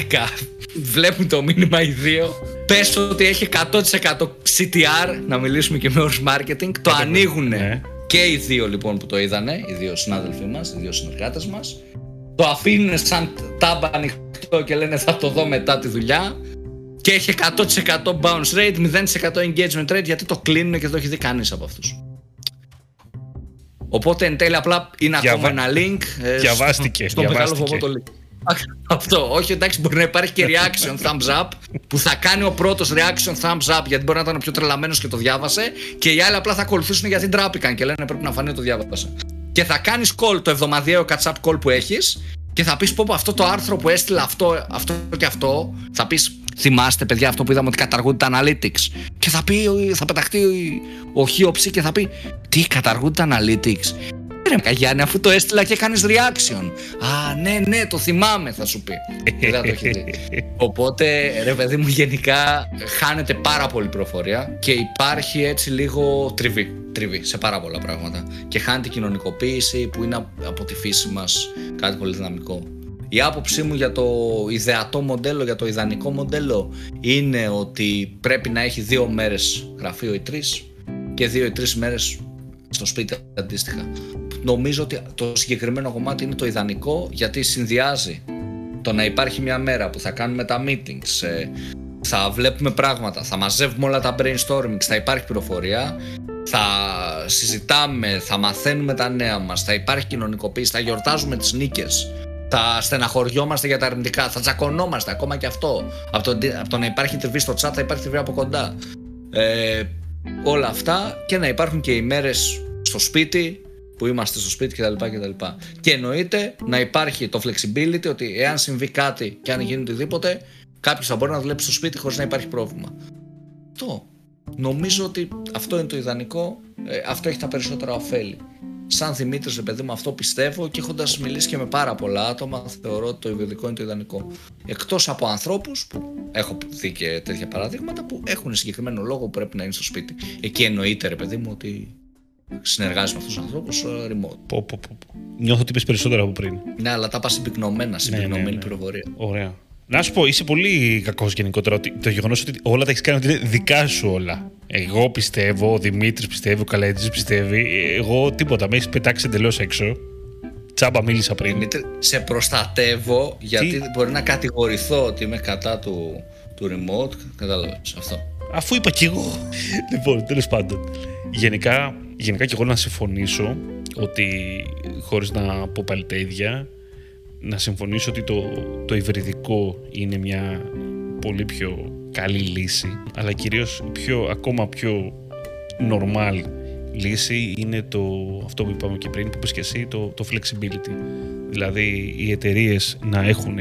Speaker 1: βλέπουν το μήνυμα οι δύο, πες ότι έχει 100% CTR, να μιλήσουμε και με όρους marketing, το ανοίγουν
Speaker 2: ναι.
Speaker 1: και οι δύο λοιπόν που το είδανε, οι δύο συνάδελφοί μας, οι δύο συνεργάτες μας, το αφήνουν σαν τάμπα ανοιχτό και λένε θα το δω μετά τη δουλειά και έχει 100% bounce rate, 0% engagement rate γιατί το κλείνουν και δεν το έχει δει κανείς από αυτούς. Οπότε εν τέλει απλά είναι
Speaker 2: Διαβα-
Speaker 1: ακόμα ένα link. ε,
Speaker 2: Διαβάστηκε,
Speaker 1: Στο, στο μεγάλο
Speaker 2: διαβάστηκε.
Speaker 1: φοβό το link. Αυτό, όχι εντάξει, μπορεί να υπάρχει και reaction thumbs up που θα κάνει ο πρώτος reaction thumbs up γιατί μπορεί να ήταν ο πιο τρελαμένος και το διάβασε και οι άλλοι απλά θα ακολουθήσουν γιατί ντράπηκαν και λένε πρέπει να φανεί ότι το διάβασα. Και θα κάνεις call το εβδομαδιαίο catch up call που έχεις και θα πεις πω πω αυτό το άρθρο που έστειλα αυτό, αυτό και αυτό. Θα πεις θυμάστε παιδιά αυτό που είδαμε ότι καταργούνται τα analytics. Και θα πει, θα πεταχτεί ο χίοψη και θα πει τι καταργούνται τα analytics. Ρε Γιάννη, αφού το έστειλα και κάνεις reaction. Α, ναι, ναι, το θυμάμαι, θα σου πει. Δεν θα το έχει δει. Οπότε, ρε παιδί μου, γενικά χάνεται πάρα πολύ προφορία και υπάρχει έτσι λίγο τριβή. Τριβή σε πάρα πολλά πράγματα. Και χάνεται η κοινωνικοποίηση που είναι από τη φύση μας κάτι πολύ δυναμικό. Η άποψή μου για το ιδεατό μοντέλο, για το ιδανικό μοντέλο είναι ότι πρέπει να έχει δύο μέρες γραφείο ή τρεις και δύο ή τρεις μέρες στο σπίτι αντίστοιχα. Νομίζω ότι το συγκεκριμένο κομμάτι είναι το ιδανικό γιατί συνδυάζει το να υπάρχει μια μέρα που θα κάνουμε τα meetings, ε, θα βλέπουμε πράγματα, θα μαζεύουμε όλα τα brainstorming, θα υπάρχει πληροφορία, θα συζητάμε, θα μαθαίνουμε τα νέα μας, θα υπάρχει κοινωνικοποίηση, θα γιορτάζουμε τις νίκες, θα στεναχωριόμαστε για τα αρνητικά, θα τσακωνόμαστε ακόμα και αυτό. Από το, από το να υπάρχει τριβή στο chat θα υπάρχει τριβή από κοντά. Ε, όλα αυτά και να υπάρχουν και οι μέρες στο σπίτι που είμαστε στο σπίτι κτλ. κτλ. Και εννοείται να υπάρχει το flexibility ότι εάν συμβεί κάτι και αν γίνει οτιδήποτε, κάποιος θα μπορεί να δουλέψει στο σπίτι χωρίς να υπάρχει πρόβλημα. Αυτό. Νομίζω ότι αυτό είναι το ιδανικό. Ε, αυτό έχει τα περισσότερα ωφέλη. Σαν Δημήτρη, ρε παιδί μου, αυτό πιστεύω και έχοντας μιλήσει και με πάρα πολλά άτομα, θεωρώ ότι το ιδιωτικό είναι το ιδανικό. Εκτός από ανθρώπους που έχω δει και τέτοια παραδείγματα που έχουν συγκεκριμένο λόγο που πρέπει να είναι στο σπίτι. Εκεί εννοείται, ρε παιδί μου, ότι συνεργάζεσαι με αυτούς τους ανθρώπους remote.
Speaker 2: Πω, πω, πω. πω. Νιώθω ότι είπε περισσότερα από πριν.
Speaker 1: Ναι, αλλά τα πας συμπυκνωμένα, συμπυκνωμένη
Speaker 2: ναι, ναι.
Speaker 1: πληροφορία.
Speaker 2: Ωραία. Να σου πω, είσαι πολύ κακός γενικότερα. Το γεγονός ότι όλα τα έχεις κάνει ότι είναι δικά σου όλα. Εγώ πιστεύω, ο Δημήτρης πιστεύει, ο Καλέτζης πιστεύει. Εγώ τίποτα. Με έχεις πετάξει εντελώς έξω. Τσάμπα μίλησα πριν.
Speaker 1: Δημήτρη, σε προστατεύω γιατί
Speaker 2: Τι;
Speaker 1: μπορεί να κατηγορηθώ ότι είμαι κατά του, του remote. Κατάλαβες αυτό.
Speaker 2: Αφού είπα κι εγώ. λοιπόν, τέλος πάντων. Γενικά, γενικά κι εγώ να συμφωνήσω ότι χωρίς να πω πάλι τα ίδια, να συμφωνήσω ότι το, το υβριδικό είναι μια πολύ πιο καλή λύση, αλλά κυρίως πιο, ακόμα πιο normal λύση είναι το, αυτό που είπαμε και πριν, που είπες και εσύ, το, το flexibility. Δηλαδή οι εταιρείες να έχουν,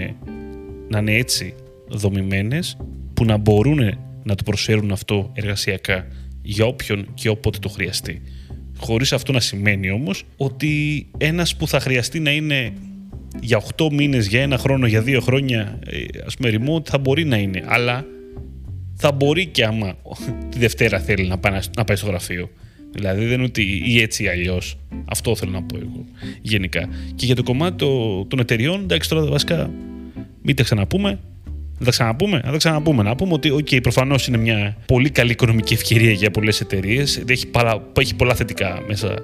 Speaker 2: να είναι έτσι δομημένες, που να μπορούν να το προσφέρουν αυτό εργασιακά για όποιον και όποτε το χρειαστεί. Χωρίς αυτό να σημαίνει όμως ότι ένας που θα χρειαστεί να είναι για 8 μήνες, για ένα χρόνο, για δύο χρόνια, ε, ας πούμε remote θα μπορεί να είναι. Αλλά θα μπορεί και άμα τη Δευτέρα θέλει να πάει, να πάει στο γραφείο. Δηλαδή δεν είναι ότι ή έτσι ή αλλιώς. Αυτό θέλω να πω εγώ γενικά. Και για το κομμάτι το, των εταιριών, εντάξει τώρα βασικά μην τα ξαναπούμε. Δεν θα ξαναπούμε, θα τα ξαναπούμε. Να πούμε ότι okay, προφανώς είναι μια πολύ καλή οικονομική ευκαιρία για πολλές εταιρείες. Έχει, παρα- έχει πολλά θετικά μέσα,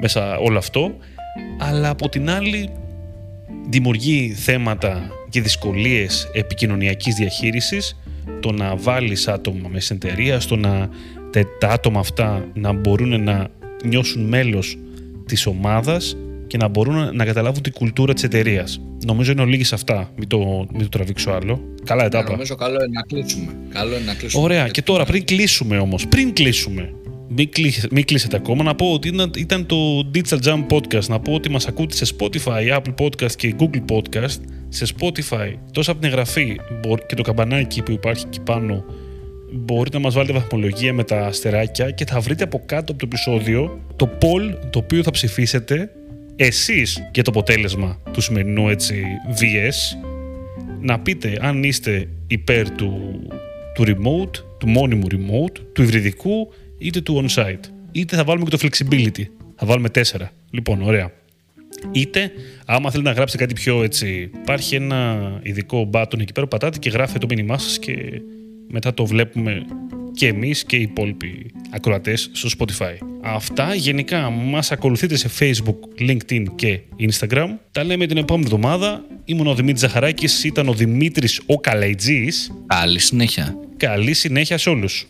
Speaker 2: μέσα όλο αυτό. Αλλά από την άλλη, δημιουργεί θέματα και δυσκολίες επικοινωνιακής διαχείρισης το να βάλεις άτομα μέσα στην εταιρεία, στο να τα, τα άτομα αυτά να μπορούν να νιώσουν μέλος της ομάδας και να μπορούν να καταλάβουν την κουλτούρα της εταιρείας. Νομίζω είναι ολίγη αυτά, μην το, μην το τραβήξω άλλο. Καλά,
Speaker 1: Ε,
Speaker 2: ετάπα.
Speaker 1: νομίζω καλό είναι να κλείσουμε. Καλό είναι να κλείσουμε.
Speaker 2: Ωραία,
Speaker 1: Γιατί
Speaker 2: και τώρα πριν κλείσουμε όμως, πριν κλείσουμε, μην, κλείσ- μην κλείσετε ακόμα, να πω ότι ήταν, ήταν το Digital Jam Podcast, να πω ότι μας ακούτε σε Spotify, Apple Podcast και Google Podcast. Σε Spotify, τόσο από την εγγραφή μπορ- και το καμπανάκι που υπάρχει εκεί πάνω, μπορείτε να μας βάλετε βαθμολογία με τα αστεράκια και θα βρείτε από κάτω από το επεισόδιο το poll το οποίο θα ψηφίσετε εσείς για το αποτέλεσμα του σημερινού έτσι VS να πείτε αν είστε υπέρ του, του remote, του μόνιμου remote, του υβριδικού είτε του on-site. Είτε θα βάλουμε και το flexibility. Θα βάλουμε τέσσερα. Λοιπόν, ωραία. Είτε, άμα θέλετε να γράψετε κάτι πιο έτσι, υπάρχει ένα ειδικό button εκεί πέρα που πατάτε και γράφετε το μήνυμά σας και μετά το βλέπουμε και εμείς και οι υπόλοιποι ακροατές στο Spotify. Αυτά γενικά μας ακολουθείτε σε Facebook, LinkedIn και Instagram. Τα λέμε την επόμενη εβδομάδα. Ήμουν ο Δημήτρης Ζαχαράκης, ήταν ο Δημήτρης ο Καλαϊτζής.
Speaker 1: Καλή συνέχεια.
Speaker 2: Καλή συνέχεια σε όλους.